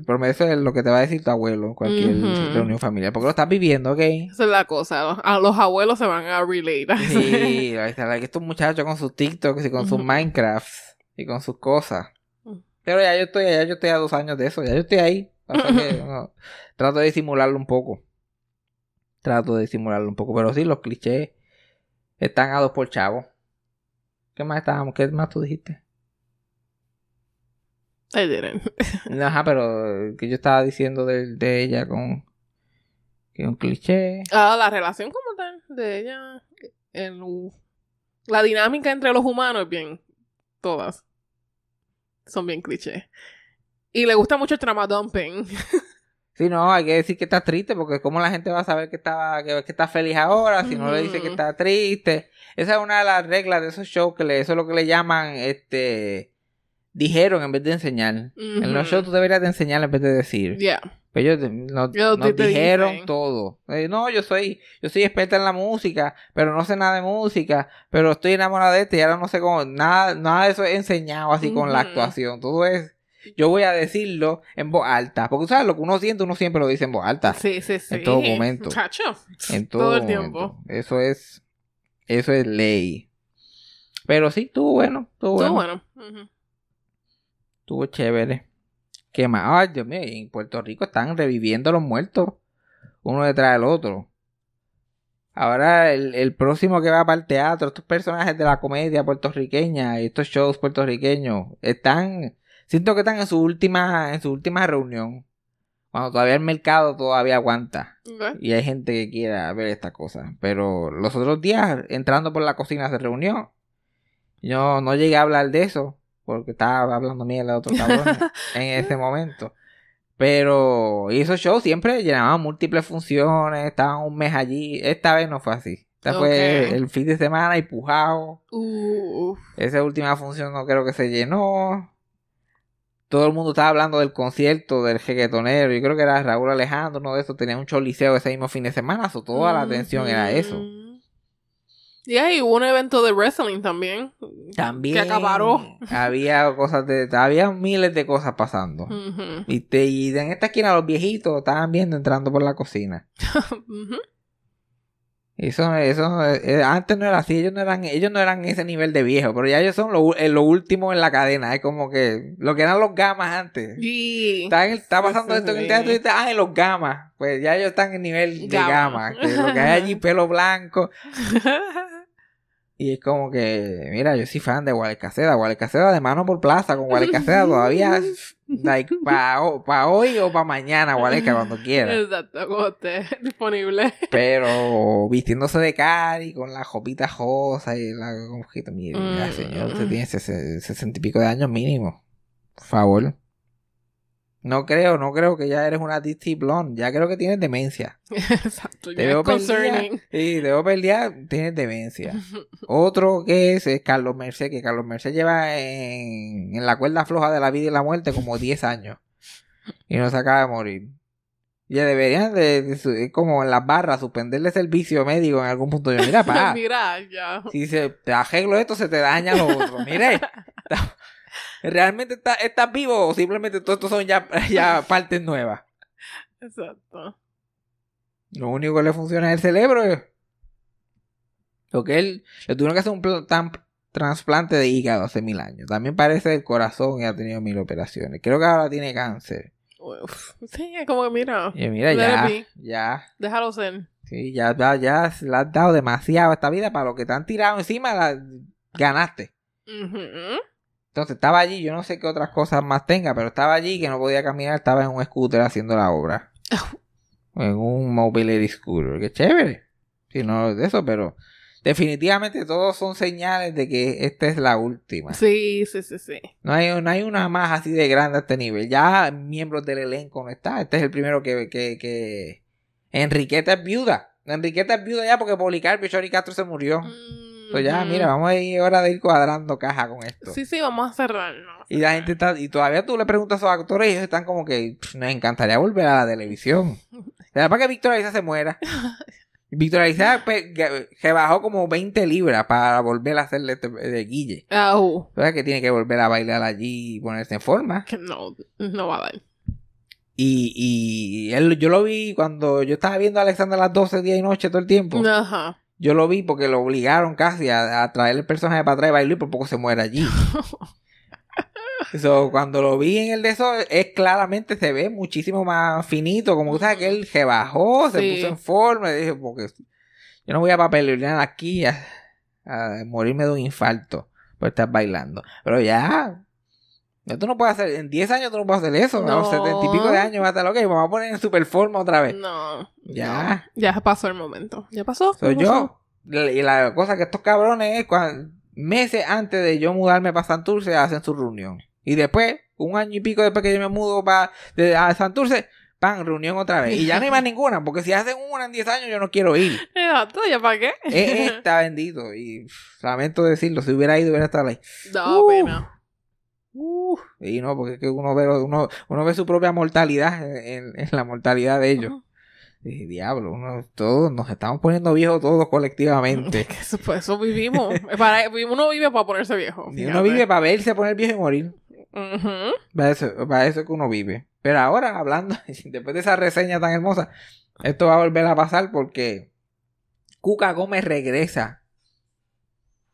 Por eso es lo que te va a decir tu abuelo en cualquier reunión familiar. Porque lo estás viviendo, ¿ok? Esa es la cosa. A los abuelos se van a relate. Sí, ahí está, like, estos muchachos con sus TikToks y con sus. Minecrafts y con sus cosas. Ujú. Pero ya yo estoy, ya yo estoy a dos años de eso, ya yo estoy ahí. Que, no, trato de disimularlo un poco. trato de disimularlo un poco. Pero sí, los clichés están a dos por chavo. ¿Qué más estábamos? ¿Qué más tú dijiste? I didn't. Ajá, pero que yo estaba diciendo de, de ella con que un cliché. Ah, la relación como tal de ella. El, la dinámica entre los humanos es bien. Todas. Son bien cliché. Y le gusta mucho el trama dumping. Sí, no, hay que decir que está triste porque cómo la gente va a saber que está, que, que está feliz ahora si no le dice que está triste. Esa es una de las reglas de esos shows que le, eso es lo que le llaman, este, dijeron en vez de enseñar. En los shows tú deberías de enseñar en vez de decir. Yeah. Pero ellos nos, Ellos nos te- te dijeron dicen. todo. Eh, no, yo soy, yo soy experta en la música, pero no sé nada de música, pero estoy enamorada de este y ahora no sé cómo, nada, nada de eso es enseñado así con la actuación. Todo es, yo voy a decirlo en voz alta. Porque sabes lo que uno siente, uno siempre lo dice en voz alta. Sí, sí, sí. En todo momento. Chacho. En todo, el momento. tiempo. Eso es, eso es ley. Pero sí, estuvo bueno, estuvo Estuvo bueno, bueno. Ujú. estuvo chévere. ¿Qué más? Ay, Dios mío, en Puerto Rico están reviviendo a los muertos, uno detrás del otro. Ahora el, el próximo que va para el teatro, estos personajes de la comedia puertorriqueña y estos shows puertorriqueños están, siento que están en su última, en su última reunión. Cuando todavía el mercado todavía aguanta. Y hay gente que quiera ver estas cosas. Pero los otros días, entrando por la cocina, se reunió. Yo no llegué a hablar de eso. Porque estaba hablando mierda de otros cabrones en ese momento. Pero y esos shows siempre llenaban múltiples funciones. Estaban un mes allí. Esta vez no fue así. Esta fue el fin de semana y pujado. Uh, Esa última función no creo que se llenó. Todo el mundo estaba hablando del concierto del reggaetonero. Yo creo que era Raúl Alejandro, uno de esos. Tenía un choliseo ese mismo fin de semana. so, toda la atención era eso. Y hubo un evento de wrestling también. También Que acabaró. había cosas de... Había miles de cosas pasando. Y, te- y en esta esquina los viejitos estaban viendo entrando por la cocina. Eso, eso, eh, antes no era así, ellos no eran, ellos no eran ese nivel de viejo, pero ya ellos son lo, eh, lo último en la cadena, es como que lo que eran los gamas antes. Y... Está, en el- está Sí, pasando sí, esto en el sí. teatro y está, ah, en los gamas. Pues ya ellos están en nivel de Gama. gama. Que lo que hay allí, pelo blanco. Y es como que, mira, yo soy fan de. Wally Caseda de mano por plaza con Wally Caseda todavía, like, para hoy o para mañana, Wally, cuando quiera. Exacto, como esté disponible. Pero vistiéndose de cari con la jopita rosa y la cojita. Mire, ya, Mm. señor, usted tiene ses- sesenta y pico de años mínimo. Por favor. No creo, no creo que ya eres una Dixie Blonde. Ya creo que tienes demencia. Exacto, Te veo concerning. Sí, te veo pelear, tienes demencia. Otro que es, es Carlos Merced, que Carlos Merced lleva en, en la cuerda floja de la vida y la muerte como 10 años. Y no se acaba de morir. Ya deberían de, como en las barras, suspenderle servicio médico en algún punto. Yo, mira, pa, Mira, ya. si se te arreglo esto, se te daña lo otro. Mire, ¿realmente está- estás vivo o simplemente todo esto son ya, ya partes nuevas? Exacto. Lo único que le funciona es el cerebro. Porque él le tuvieron que hacer un tan- trasplante de hígado hace mil años. También parece el corazón y ha tenido mil operaciones. Creo que ahora tiene cáncer. Uf. Sí, es como que mira, Y mira, ya, ya, déjalo ser. sí, ya, ya, ya le has dado demasiado a esta vida para lo que te han tirado encima, la, ganaste. Ujú. Entonces estaba allí, yo no sé qué otras cosas más tenga, pero estaba allí que no podía caminar, estaba en un scooter haciendo la obra. en un mobility scooter, que chévere. Si no de eso, pero definitivamente todos son señales de que esta es la última. Sí, sí, sí, sí. No hay, no hay una más así de grande a este nivel. Ya miembros del elenco no está. Este es el primero que, que, que... Enriqueta es viuda. Enriqueta es viuda ya porque Policarpio Chori Castro se murió. Pues ya, mira, vamos a ir hora de ir cuadrando caja con esto. Sí, sí, vamos a cerrarlo. Y la gente está, y todavía tú le preguntas a esos actores y ellos están como que "Pff, nos encantaría volver a la televisión. ¿Será para que Víctor Aliza se muera? Víctor Aliza que- que bajó como 20 libras para volver a hacerle este- de Guille. Au. ¿Verdad que tiene que volver a bailar allí y ponerse en forma? Que no, no va a dar. Y, y él, yo lo vi cuando yo estaba viendo a Alexander a las 12 día y noche todo el tiempo. Ajá. Yo lo vi porque lo obligaron casi a, a traer el personaje para atrás y bailar y por poco se muere allí. So, cuando lo vi en el de eso, es claramente se ve muchísimo más finito. Como tú sabes que él se bajó, se Sí. puso en forma. Y dije, porque yo no voy a papelear aquí a, a morirme de un infarto por estar bailando. Pero ya. Ya tú no puedes hacer, en 10 años tú no puedes hacer eso. A los No. 70 y pico de años va a estar ok, vamos a poner en super forma otra vez. No. Ya. no. Ya pasó el momento. Ya pasó. Soy yo. la- Y la cosa que estos cabrones es cuando, meses antes de yo mudarme para Santurce hacen su reunión. Y después, un año y pico después que yo me mudo para a Santurce, pan, reunión otra vez. Y ya no hay más ninguna, porque si hacen una en 10 años yo no quiero ir. Exacto, ¿ya para qué? Es esta bendito. Y lamento decirlo, si hubiera ido hubiera estado ahí. No, Uh. pena. Uh, y no, porque es que uno ve, uno, uno ve su propia mortalidad en, en la mortalidad de ellos. Y diablo, uno, todos nos estamos poniendo viejos todos colectivamente. Eso, pues, eso vivimos. Para, uno vive para ponerse viejo. Y uno vive para verse, poner viejo y morir. Para eso, para eso es que uno vive. Pero ahora, hablando, después de esa reseña tan hermosa, esto va a volver a pasar porque Cuca Gómez regresa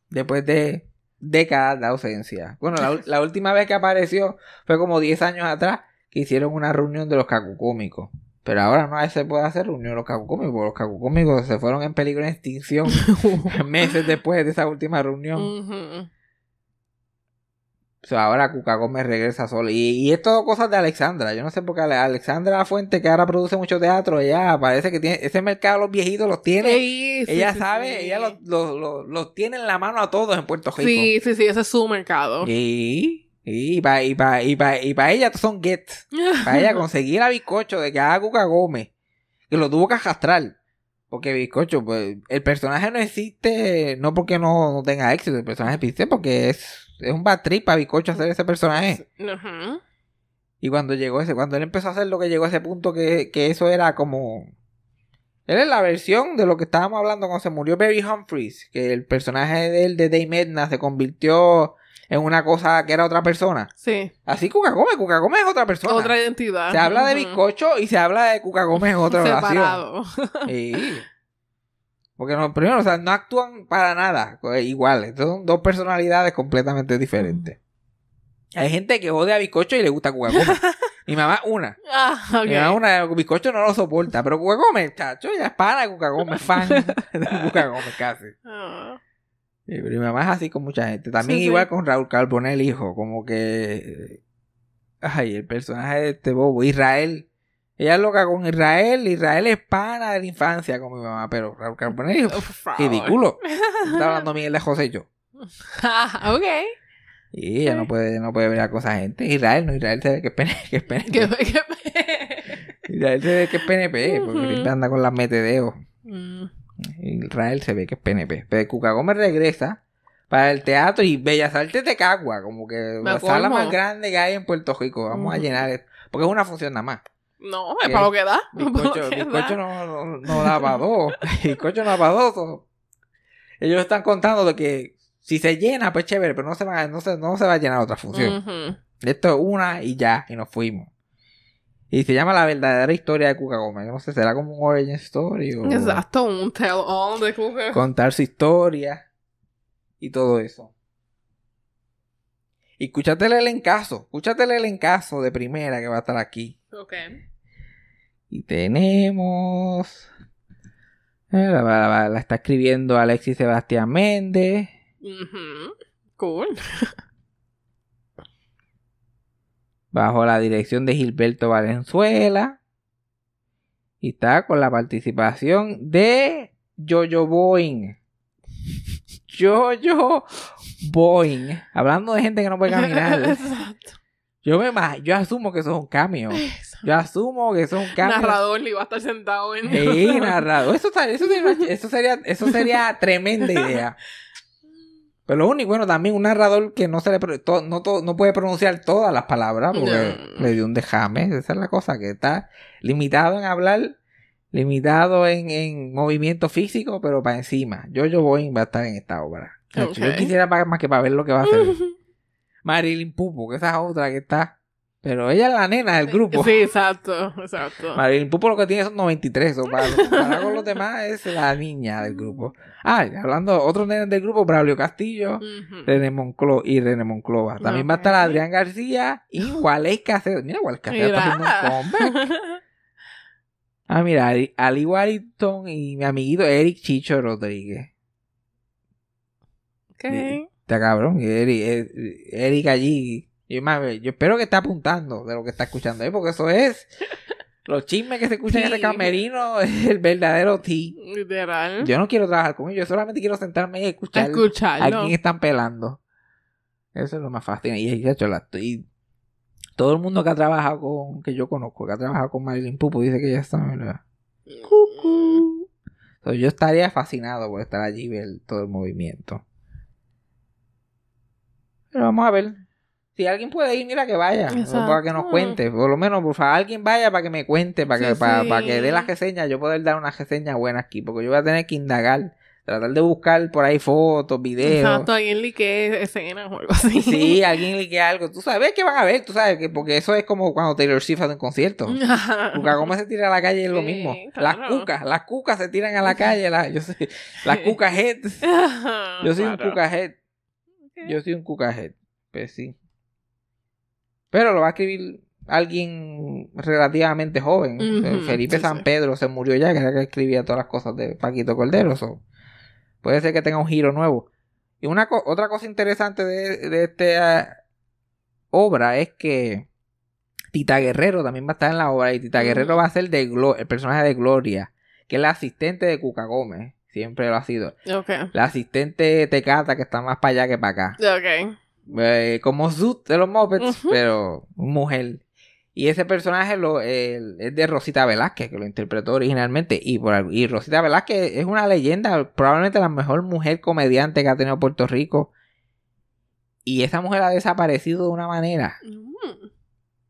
después de décadas de ausencia. Bueno, la, última vez que apareció fue como 10 años atrás que hicieron una reunión de los cacucómicos. Pero ahora no se puede hacer reunión de los cacucómicos, porque los cacucómicos se fueron en peligro de extinción meses después de esa última reunión. O sea, ahora Cuca Gómez regresa sola. Y, y es todo cosas de Alexandra. Yo no sé por qué Ale- Alexandra Fuente, que ahora produce mucho teatro, ella parece que tiene ese mercado los viejitos los tiene. Sí, sí, ella sí, sabe, ella los, los, los, los tiene en la mano a todos en Puerto Rico. Sí, sí, sí, ese es su mercado. Y, y para y pa, y pa, y pa ella son gets. Para ella conseguir a Bizcocho de que haga Cuca Gómez. Que lo tuvo que arrastrar. Porque Bizcocho, pues, el personaje no existe, no porque no, no tenga éxito, el personaje existe porque es, es un bad trip para Bizcocho hacer ese personaje. Ujú. Y cuando llegó ese, cuando él empezó a hacer lo que llegó a ese punto que, que eso era como. Él es la versión de lo que estábamos hablando cuando se murió Barry Humphries, que el personaje de él de Dame Edna se convirtió en una cosa que era otra persona. Sí. Así Cuca Gómez, Cuca Gómez es otra persona. Otra identidad. se habla de bizcocho y se habla de Cuca Gómez en otra relación. Separado. Porque no, primero, o sea, no actúan para nada pues, iguales. Son dos personalidades completamente diferentes. Hay gente que odia a bizcocho y le gusta Gómez. Mi mamá, una. Ah, ok. Mi mamá, una, bizcocho no lo soporta. Pero Gómez, chacho, ya es Cuca Gómez, fan de Gómez casi. Ah. Sí, pero mi mamá es así con mucha gente. También Sí, sí. igual con Raúl Carbonell, hijo. Como que. Ay, el personaje de este bobo. Israel. Ella es loca con Israel. Israel es pana de la infancia con mi mamá. Pero Raúl Carbonell, favor. ridículo. Está hablando Miguel de José y yo. Ah, ok. Y ella no puede, no puede ver a cosas gente. Israel no, Israel se ve que es PNP. Que es PNP. ¿Qué- qué- Israel se ve que es PNP. Porque siempre anda con las metedeos. Mm. Israel se ve que es PNP. Pero Cuca Gómez regresa para el teatro y Bellas Artes de Cagua, como que Me la sala más grande que hay en Puerto Rico. Vamos a llenar esto. Porque es una función nada más. No, es para lo que da. Bizcocho, que bizcocho da. no, no, no da para dos. Bizcocho no da para dos. Ellos están contando de que si se llena, pues chévere, pero no se va, no se, no se va a llenar otra función. Esto es una y ya, y nos fuimos. Y se llama La verdadera historia de Cuca Gómez. No sé, será como un origin story o Exacto, un tell all de Cuca. contar su historia y todo eso. Y escúchate el encaso, escúchate el encaso de primera que va a estar aquí. Ok. Y tenemos. eh, La, la- la- la está escribiendo Alexis Sebastián Méndez. Cool. Bajo la dirección de Gilberto Valenzuela. Y está con la participación de Jojo Boeing. Jojo Boeing. Hablando de gente que no puede caminar. Exacto. Yo me yo asumo que eso es un cambio. Yo asumo que eso es un cambio. Narrador le iba a estar sentado en. Sí, narrador. Eso, eso, eso sería, eso sería tremenda idea. Pero lo único, bueno, también un narrador que no se le to- no, to- no puede pronunciar todas las palabras porque No. le dio un dejame. Esa es la cosa, que está limitado en hablar, limitado en, en movimiento físico, pero para encima. Yo, yo voy va a estar en esta obra. Yo quisiera pa- más que para ver lo que va a hacer. Marilyn Pupo, que esa es otra que está. Pero ella es la nena del grupo. Sí, exacto, exacto. Marilyn Pupo lo que tiene son 93. O para, para con los demás es la niña del grupo. Ah, y hablando, otros nenes del grupo, Braulio Castillo. René Monclo y René Monclova. También va a estar. Adrián García y Wally Casero. Mira, Wally Casero está haciendo un comeback. Ah, mira, Ali, Ali Warrington y mi amiguito Eric Chicho Rodríguez. Ok. Está cabrón. Eric, Eric allí. Yo, me- yo espero que esté apuntando de lo que está escuchando ahí, porque eso es. Los chismes que se escuchan en ese camerino es el verdadero tea. Literal. Yo no quiero trabajar con ellos, yo solamente quiero sentarme y A escuchar a escucharlo. quién están pelando. Eso es lo más fácil. Y de hecho, la estoy. Todo el mundo que ha trabajado con. que yo conozco, que ha trabajado con Marilyn Pupo, dice que ya está. ¿verdad? Mm. So, yo estaría fascinado por estar allí y ver todo el movimiento. Pero vamos a ver. Si alguien puede ir, mira que vaya. Exacto. Para que nos cuente. Por lo menos, por favor, alguien vaya para que me cuente. Para que, Sí, para, sí. para que dé las reseñas. Yo poder dar una reseña buena aquí. Porque yo voy a tener que indagar. Tratar de buscar por ahí fotos, videos. Exacto, alguien lique escenas o algo así. Sí, alguien le queda algo. Tú sabes que van a ver, tú sabes que porque eso es como cuando Taylor Swift hace un concierto. Cuca Gómez se tira a la calle es lo mismo. claro. Las cucas, las cucas se tiran a la calle. la- yo soy, las cucas heads. Yo soy un Claro. cuca head. Yo soy un cuca head. Pues sí. Pero lo va a escribir alguien relativamente joven. Ujú, Felipe sí, San sí. Pedro se murió ya, que era el que escribía todas las cosas de Paquito Cordero. so, Puede ser que tenga un giro nuevo. Y una co- otra cosa interesante de, de esta obra es que Tita Guerrero también va a estar en la obra y Tita Ujú. Guerrero va a ser de Glo- el personaje de Gloria, que es la asistente de Cuca Gómez. Siempre lo ha sido. Ok. La asistente Tecata que está más para allá que para acá. Ok. Eh, como Zoot de los Muppets, pero mujer. Y ese personaje lo, el- es de Rosita Velázquez, que lo interpretó originalmente. Y, por, y Rosita Velázquez es una leyenda, probablemente la mejor mujer comediante que ha tenido Puerto Rico. Y esa mujer ha desaparecido de una manera. Mm.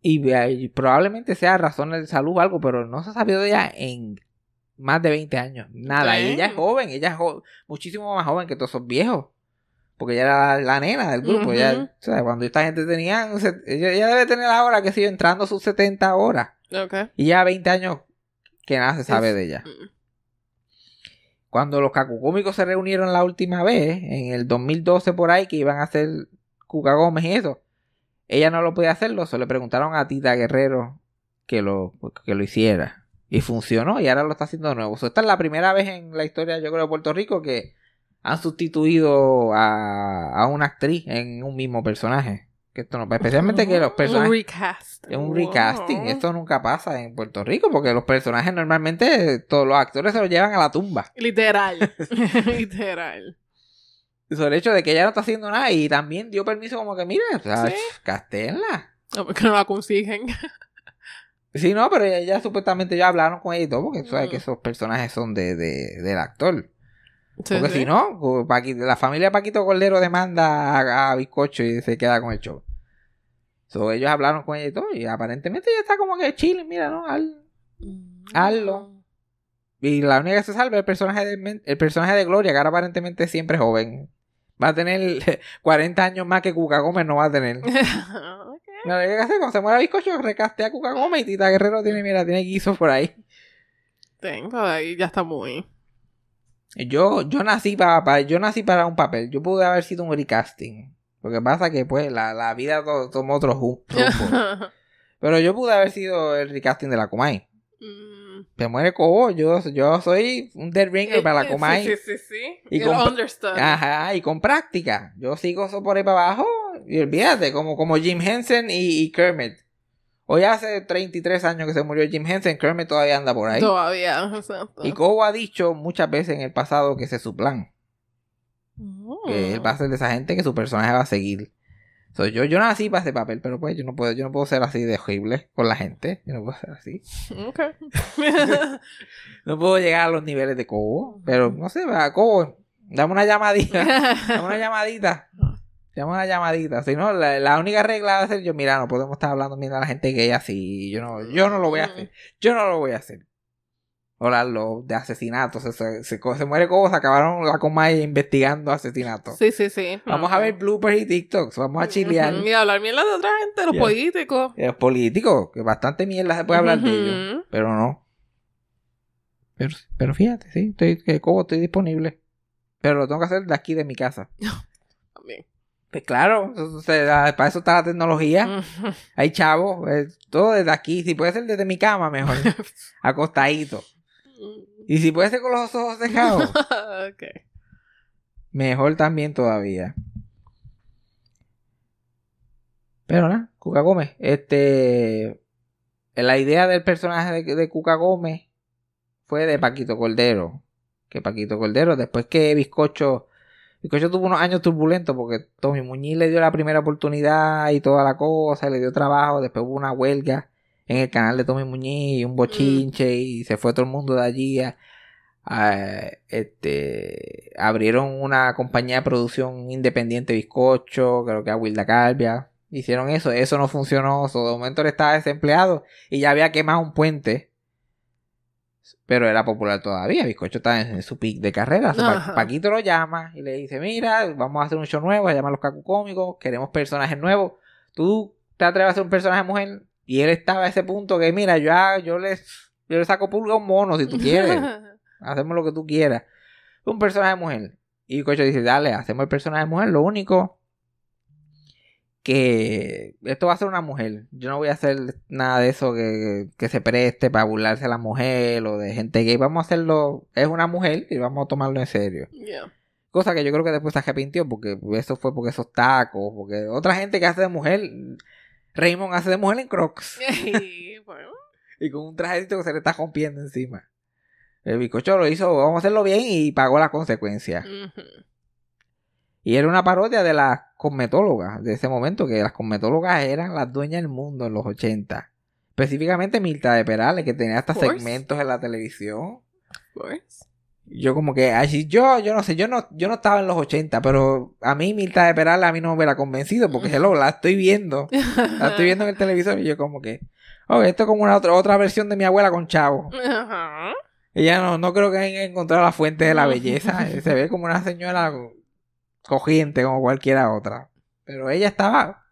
Y, eh, y probablemente sea razones de salud o algo, pero no se ha sabido de ella en más de 20 años. Nada. Y ella es joven, ella es jo- muchísimo más joven que todos esos viejos. Porque ella era la, nena del grupo. ella- Ujú. o sea, cuando esta gente tenía. ella, ella debe tener ahora, que sé yo, entrando a sus 70 horas. Y ya 20 años que nada se sabe Es- de ella. Mm. Cuando los cacucómicos se reunieron la última vez, en el 2012 por ahí, que iban a hacer Cuca Gómez y eso, ella no lo podía hacerlo, se le preguntaron a Tita Guerrero que lo, que lo hiciera. Y funcionó y ahora lo está haciendo de nuevo. So, esta es la primera vez en la historia, yo creo, de Puerto Rico que han sustituido a, a una actriz en un mismo personaje. Que esto no, especialmente que los personajes... Un recast. Es un Wow. recasting. Esto nunca pasa en Puerto Rico porque los personajes normalmente, todos los actores se los llevan a la tumba. Literal. Literal. Sobre el hecho de que ella no está haciendo nada y también dio permiso como que, mira, o sea, Sí. castenla. No, porque no la consiguen. Sí, no, pero ella, supuestamente ya hablaron con ella y todo porque tú sabes Mm. que esos personajes son de, de- del actor. Sí, Porque sí. si no, pues, Paqui- la familia Paquito Cordero demanda a, a Bizcocho y se queda con el show. So, ellos hablaron con ella y todo y aparentemente ella está como que chile, mira, ¿no? Al- Mm. Hazlo. Y la única que se salva es el personaje de, el personaje de Gloria, que ahora aparentemente siempre es joven. Va a tener 40 años más que Cuca Gómez, no va a tener. Ok. Lo que hay que hacer cuando se muera Bizcocho, recaste a Cuca Gómez y Tita Guerrero tiene, mira, tiene guiso por ahí. Tengo ahí, ya está muy. Yo, yo nací para, yo nací para un papel. Yo pude haber sido un recasting. Lo que pasa que pues la, la vida to- tomó otro rumbo. Pero yo pude haber sido el recasting de la Comay. Mm. Se muere Cobo, yo, yo soy un dead ringer para la Comay. Sí, sí, sí. sí. Y con-. Ajá, y con práctica. Yo sigo eso por ahí para abajo. Y olvídate, como, como Jim Henson y, y Kermit. Hoy hace 33 años que se murió Jim Henson, Kermit todavía anda por ahí. Todavía, exacto. Y Cobo ha dicho muchas veces en el pasado que ese es su plan. Mm. Que él va a ser de esa gente que su personaje va a seguir. So, yo, yo nací para ese papel, pero pues yo no puedo, yo no puedo ser así de horrible con la gente. Yo no puedo ser así. Ok. No puedo llegar a los niveles de Cobo. Pero no sé, va, Cobo, dame una llamadita. Dame una llamadita. Dame una llamadita. Si no, la, la única regla va a ser yo, mira, no podemos estar hablando mira a la gente gay así. Yo no, yo no lo voy a hacer. Yo no lo voy a hacer. O la- los de asesinatos. Se, se, se, se muere como se acabaron la coma investigando asesinatos. Sí, sí, sí. Vamos a ver bloopers y TikToks. Vamos a chilear. Y hablar mierda de otra gente, los políticos. Y Los políticos, que bastante mierda se puede hablar de ellos. Pero no. Pero, pero fíjate, sí, estoy, que como estoy disponible. Pero lo tengo que hacer de aquí de mi casa. Pues claro, para eso está la tecnología. Hay chavos, eh, todo desde aquí. Si puede ser desde mi cama, mejor. Acostadito. Y si puede ser con los ojos cerrados, mejor también todavía. Pero nada, Cuca Gómez. Este. La idea del personaje de, de Cuca Gómez fue de Paquito Cordero. Que Paquito Cordero, después que Bizcocho. Bizcocho tuvo unos años turbulentos porque Tommy Muñiz le dio la primera oportunidad y toda la cosa, le dio trabajo. Después hubo una huelga en el canal de Tommy Muñiz y un bochinche y se fue todo el mundo de allí. a- este abrieron una compañía de producción independiente bizcocho creo que a Wilda Calvia hicieron eso eso no funcionó so, de momento él estaba desempleado y ya había quemado un puente pero era popular todavía bizcocho está en, en su pic de carrera Pa-. Paquito lo llama y le dice mira vamos a hacer un show nuevo se llama los cacu cómicos queremos personajes nuevos tú te atreves a hacer un personaje mujer y él estaba a ese punto que mira yo, yo les yo le saco pulga a un mono si tú quieres hacemos lo que tú quieras. Un personaje mujer. Y Cocho dice, dale, hacemos el personaje mujer. Lo único que esto va a ser una mujer. Yo no voy a hacer nada de eso que, que se preste para burlarse a la mujer o de gente gay. Vamos a hacerlo, es una mujer y vamos a tomarlo en serio. Yeah. Cosa que yo creo que después se arrepintió porque eso fue porque esos tacos, porque otra gente que hace de mujer, Raymond hace de mujer en crocs Y, bueno, y con un trajecito que se le está rompiendo encima. El bizcocho lo hizo, vamos a hacerlo bien y pagó las consecuencias. Y era una parodia de las cosmetólogas de ese momento, que las cosmetólogas eran las dueñas del mundo en los 80. Específicamente Milta de Perales, que tenía hasta segmentos en la televisión. Yo como que, así, yo, yo no sé, yo no, yo no estaba en los 80, pero a mí Milta de Perales a mí no me hubiera convencido, porque hello, la estoy viendo, la estoy viendo en el televisor y yo como que, oh, esto es como una otra, otra versión de mi abuela con chavo. Ajá. Ella no, no creo que haya encontrado la fuente de la belleza. Se ve como una señora cogiente como cualquiera otra. Pero ella estaba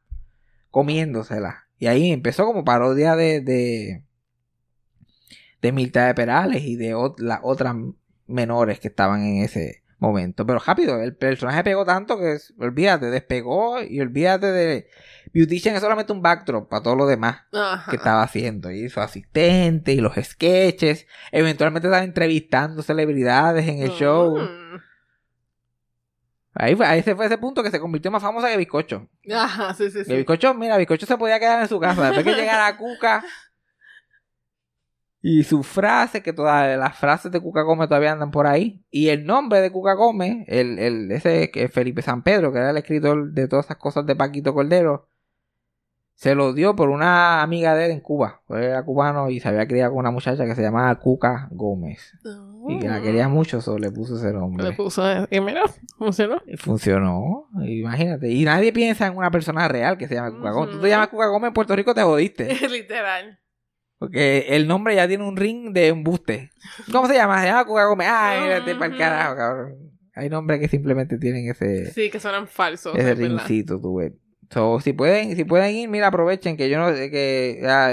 comiéndosela. Y ahí empezó como parodia de, de, de Mirta de Perales y de ot- las otras menores que estaban en ese momento. Pero rápido, el personaje pegó tanto que olvídate, despegó y olvídate de Beautician es solamente un backdrop para todo lo demás Ajá. que estaba haciendo. Y su asistente y los sketches. Eventualmente estaba entrevistando celebridades en el show. Ahí, fue, ahí se fue ese punto que se convirtió más famosa que Bizcocho. Ajá, sí, sí, Que sí. Bizcocho, mira, Bizcocho se podía quedar en su casa. Después que llegara Cuca. Y su frase, que todas las frases de Cuca Gómez todavía andan por ahí. Y el nombre de Cuca Gómez, el, el, ese que Felipe San Pedro, que era el escritor de todas esas cosas de Paquito Cordero, se lo dio por una amiga de él en Cuba. Era cubano y se había criado con una muchacha que se llamaba Cuca Gómez. Y que la quería mucho, solo le puso ese nombre. Le puso. Y mira, funcionó. Funcionó, imagínate. Y nadie piensa en una persona real que se llama Cuca Gómez. Tú te llamas Cuca Gómez en Puerto Rico, te jodiste. Literal. Porque el nombre ya tiene un ring de embuste. ¿Cómo se llama? Se llama Cuca Gómez. Ay, mírate para el carajo, cabrón. Hay nombres que simplemente tienen ese, Sí, que suenan falsos. ese verdad. ringcito, tú ves. So, si pueden, si pueden ir, mira, aprovechen que yo no sé que ah,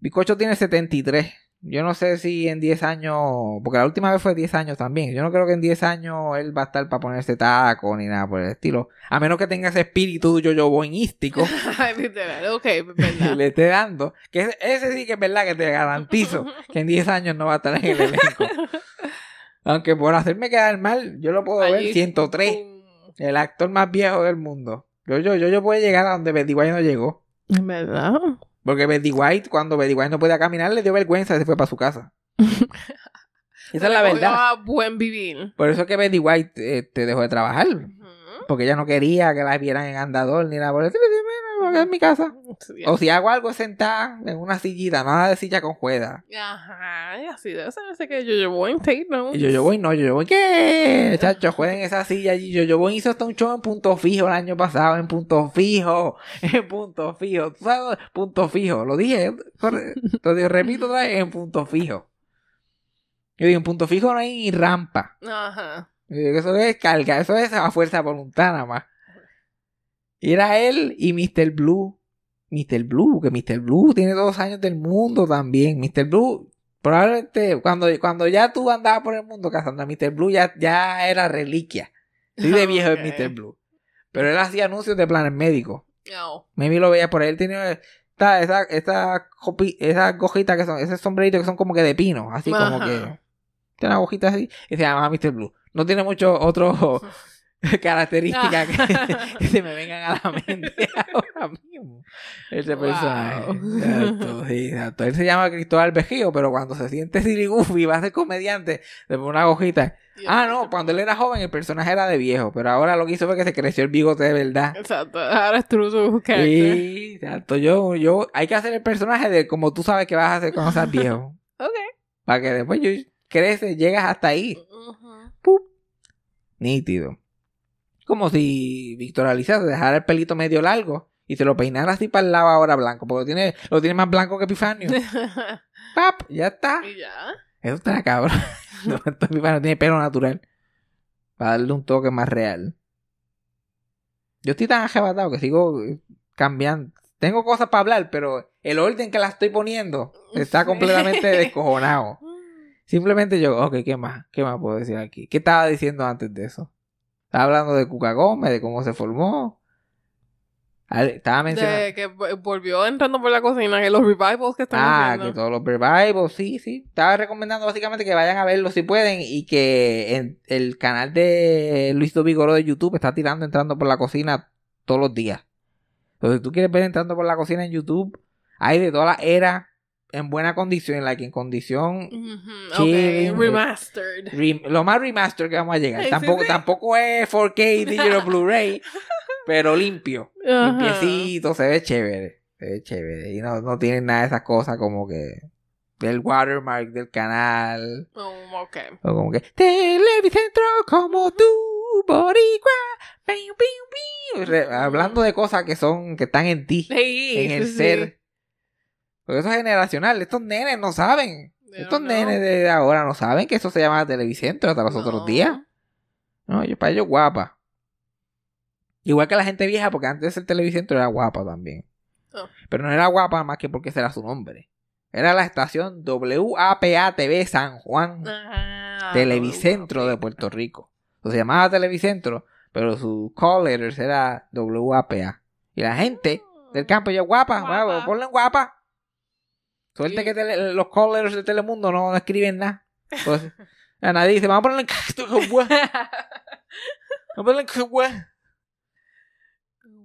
Bizcocho tiene 73. Yo no sé si en 10 años, porque la última vez fue 10 años también. Yo no creo que en 10 años él va a estar para ponerse taco ni nada por el estilo. A menos que tenga ese espíritu yo-yo boinístico Literal, ok, es que verdad. le esté dando. Que ese, ese sí que es verdad que te garantizo que en 10 años no va a estar en el elenco. Aunque por hacerme quedar mal, yo lo puedo ver Allí, 103. pum. El actor más viejo del mundo. Yo, yo, yo, yo puedo llegar a donde Betty White no llegó. Es verdad. Porque Betty White, cuando Betty White no podía caminar, le dio vergüenza y se fue para su casa. Esa es la verdad. a buen vivir. Por eso es que Betty White eh, te dejó de trabajar. Porque ella no quería que la vieran en andador ni nada por el estilo. Y dice, "Mira, me voy en mi casa. Sí, O si hago algo sentada en una sillita, nada de silla con juega. Ajá, y así debe ser. Ese que yo llevo en Tate, ¿no? Y yo, yo voy, no, yo, yo voy, ¿qué? Chacho, jueguen esa silla. Yo, yo voy, hizo hasta un show en punto fijo el año pasado, en punto fijo, en punto fijo. ¿Tú sabes? Punto fijo. Lo dije, lo digo, repito otra vez, en punto fijo. Yo digo, en punto fijo no hay ni rampa. Ajá. Yo digo, eso es carga, eso es a fuerza voluntad nada más. Era él y Mr. Blue. Mr. Blue, que Mr. Blue tiene dos años del mundo también. Mr. Blue, probablemente cuando, cuando ya tú andabas por el mundo cazando a Mr. Blue, ya, ya era reliquia. Sí, de viejo Ok. es Mr. Blue. Pero él hacía anuncios de planes médicos. No. Maybe lo veía por ahí. Él tenía esta, esa, esa, gojitas que son, ese sombrerito que son como que de pino. Así como que. Tiene una hojita así. Y se llama Mr. Blue. No tiene mucho otro características que, que se me vengan a la mente ahora mismo. Ese Wow. personaje. Exacto, sí, exacto. Él se llama Cristóbal Vejío, pero cuando se siente Silly Goofy y va a ser comediante, le pone una hojita. Ah, no, cuando él era joven el personaje era de viejo, pero ahora lo que hizo fue que se creció el bigote de verdad. Exacto. Ahora es true su character. Sí, exacto. Yo, yo, hay que hacer el personaje de como tú sabes que vas a hacer cuando seas viejo. Ok. Para que después yo creces, llegas hasta ahí. Ujú. ¡Pup! Nítido. Como si Víctor Alicia se dejara el pelito medio largo y se lo peinara así para el lado ahora blanco. Porque lo tiene, lo tiene más blanco que Epifanio. ¡Pap! Ya está. y ya. Eso está cabrón. No, Epifanio tiene pelo natural. Para darle un toque más real. Yo estoy tan arrebatado que sigo eh, cambiando. Tengo cosas para hablar, pero el orden que la estoy poniendo está completamente descojonado. Simplemente yo, ok, ¿qué más? ¿Qué más puedo decir aquí? ¿Qué estaba diciendo antes de eso? Estaba hablando de Cuca Gómez, de cómo se formó. Ah, Estaba mencionando. De que vo- volvió entrando por la cocina, que los revivals que están Ah, haciendo. que todos los revivals, sí, sí. Estaba recomendando básicamente que vayan a verlo si pueden y que en el canal de Luis Dobigoro de YouTube está tirando entrando por la cocina todos los días. Entonces, si tú quieres ver entrando por la cocina en YouTube, hay de toda la era en buena condición, en condición Ujú, Sí, ok, remastered. Rem- lo más remaster que vamos a llegar. Sí, tampoco, sí. tampoco es 4K digital Blu-ray, pero limpio. Limpiecito, se ve chévere. Se ve chévere. Y no, no tiene nada de esas cosas como que del watermark del canal. Oh, ok. O como que Televicentro como tú, Boricua. piu, piu, piu". Re- hablando de cosas que son, que están en ti, Sí, en el ser. Porque eso es generacional. Estos nenes no saben. Estos nenes de ahora no saben que eso se llama Televicentro hasta los otros días. No, yo para ellos guapa. Igual que la gente vieja, porque antes el Televicentro era guapa también. Oh. Pero no era guapa más que porque ese era su nombre. Era la estación WAPA TV San Juan, Ah, Televicentro de. Puerto Rico. Entonces se llamaba Televicentro, pero su call letters era WAPA. Y la gente del campo, yo guapa, Guapa. guapa, ponle en guapa. Suerte que tele- los call letters de Telemundo no, no escriben nada. Pues, a nadie dice, vamos a ponerle en Vamos a ponerle en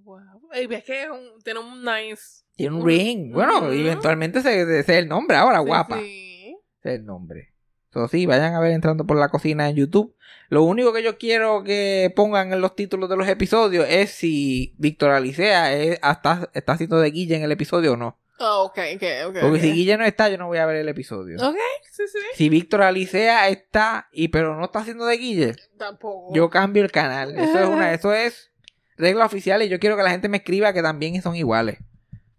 Wow. Ves que es un- tiene un nice. Tiene un ring. Bueno, eventualmente es el nombre ahora, Sí, guapa. sí. Es el nombre. Entonces sí, vayan a ver entrando por la cocina en YouTube. Lo único que yo quiero que pongan en los títulos de los episodios es si Víctor Alicea es- hasta, está haciendo de Guille en el episodio o no. Ah, ok, ok, ok. Porque si Guille no está, yo no voy a ver el episodio. Ok, sí, sí. Si Víctor Alicea está y pero no está haciendo de Guille, Tampoco. yo cambio el canal. Eso es una, eso es regla oficial y yo quiero que la gente me escriba que también son iguales.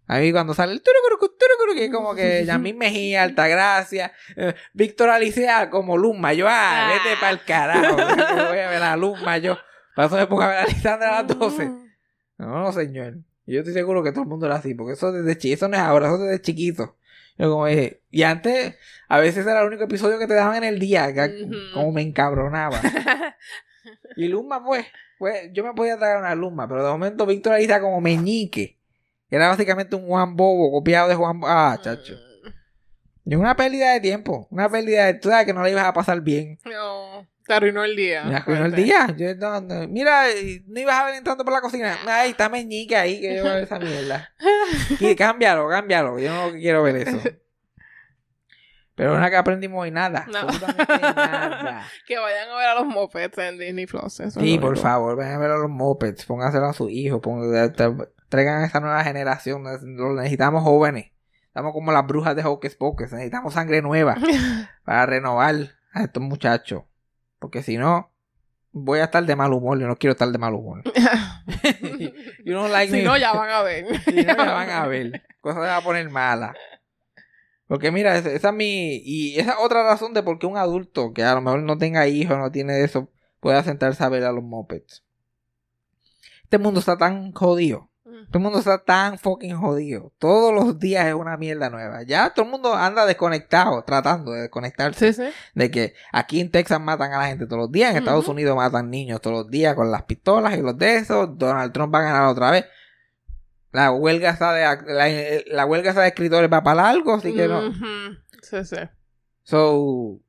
A mí cuando sale el turucurucu, turucuru, que es como que Yamín Mejía, Altagracia, eh, Víctor Alicea como Luzma, yo, ah, Ah. vete para el carajo, yo voy a ver a Luzma, yo, paso de pongo a ver a Lisandra a las 12. No, no, señor. Yo estoy seguro que todo el mundo era así, porque eso desde chiquito, eso no es ahora, eso desde chiquito. Yo como dije, y antes, a veces era el único episodio que te daban en el día, que como me encabronaba. Y Luma, pues, pues, yo me podía traer una Luma, pero de momento Víctor Alicia como meñique. Era básicamente un Juan Bobo copiado de Juan Bobo. Ah, chacho. Y una pérdida de tiempo. Una pérdida de. Tú sabes que no la ibas a pasar bien. No, te arruinó el día. Me arruinó el día. Yo, no, no. Mira, no ibas a ver entrando por la cocina. Ay, está meñique ahí que yo ver esa mierda. Y cámbialo, cámbialo. Yo no quiero ver eso. Pero una que aprendimos hoy, nada. No. Nada. Que vayan a ver a los mopeds en Disney Plus. eso es Sí, por favor, vayan a ver a los mopeds, pónganselo a sus hijos, traigan a esta nueva generación, lo necesitamos jóvenes. Estamos como las brujas de Hocus Pocus, necesitamos sangre nueva para renovar a estos muchachos. Porque si no, voy a estar de mal humor, yo no quiero estar de mal humor. You don't like si me- no, ya van a ver. Si no, me van a ver. Cosa se va a poner mala. Porque mira, esa, esa es mi... Y esa es otra razón de por qué un adulto que a lo mejor no tenga hijos, no tiene eso, pueda sentarse a ver a los mopeds. Este mundo está tan jodido. Todo el mundo está tan fucking jodido. Todos los días es una mierda nueva. Ya todo el mundo anda desconectado, tratando de desconectarse. Sí, sí. De que aquí en Texas matan a la gente todos los días, en Estados. Unidos matan niños todos los días con las pistolas y los de esos. Donald Trump va a ganar otra vez. La huelga esa de, la, la huelga esa de escritores va para largo, así que no. Sí, sí. So,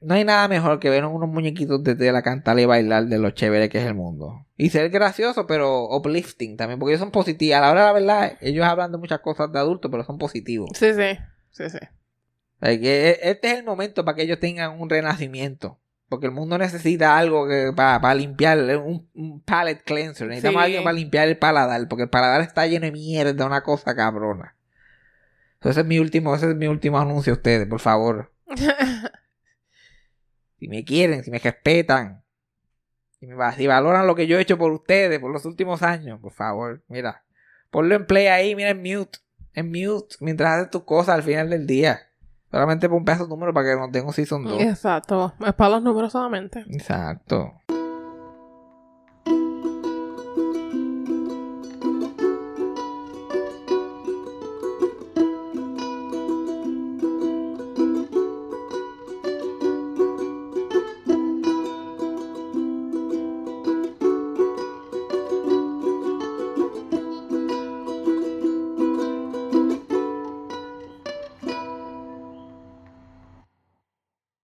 no hay nada mejor que ver unos muñequitos de tela cantar y bailar de lo chévere que es el mundo. Y ser gracioso, pero uplifting también, porque ellos son positivos. A la hora de la verdad, ellos hablan de muchas cosas de adultos, pero son positivos. Sí, sí. Sí, sí. Like, e- este es el momento para que ellos tengan un renacimiento. Porque el mundo necesita algo que para limpiar, un, un palate cleanser. Necesitamos Sí. alguien para limpiar el paladar, porque el paladar está lleno de mierda, una cosa cabrona. Ese es mi último, ese es mi último anuncio a ustedes, por favor. Si me quieren, si me respetan, si, me, si valoran lo que yo he hecho por ustedes por los últimos años, por favor, mira. Ponlo en play ahí, mira en mute. En mute, mientras haces tus cosas al final del día. Solamente pon pedazo de número para que no tenga un season 2. Exacto. Es para los números solamente. Exacto.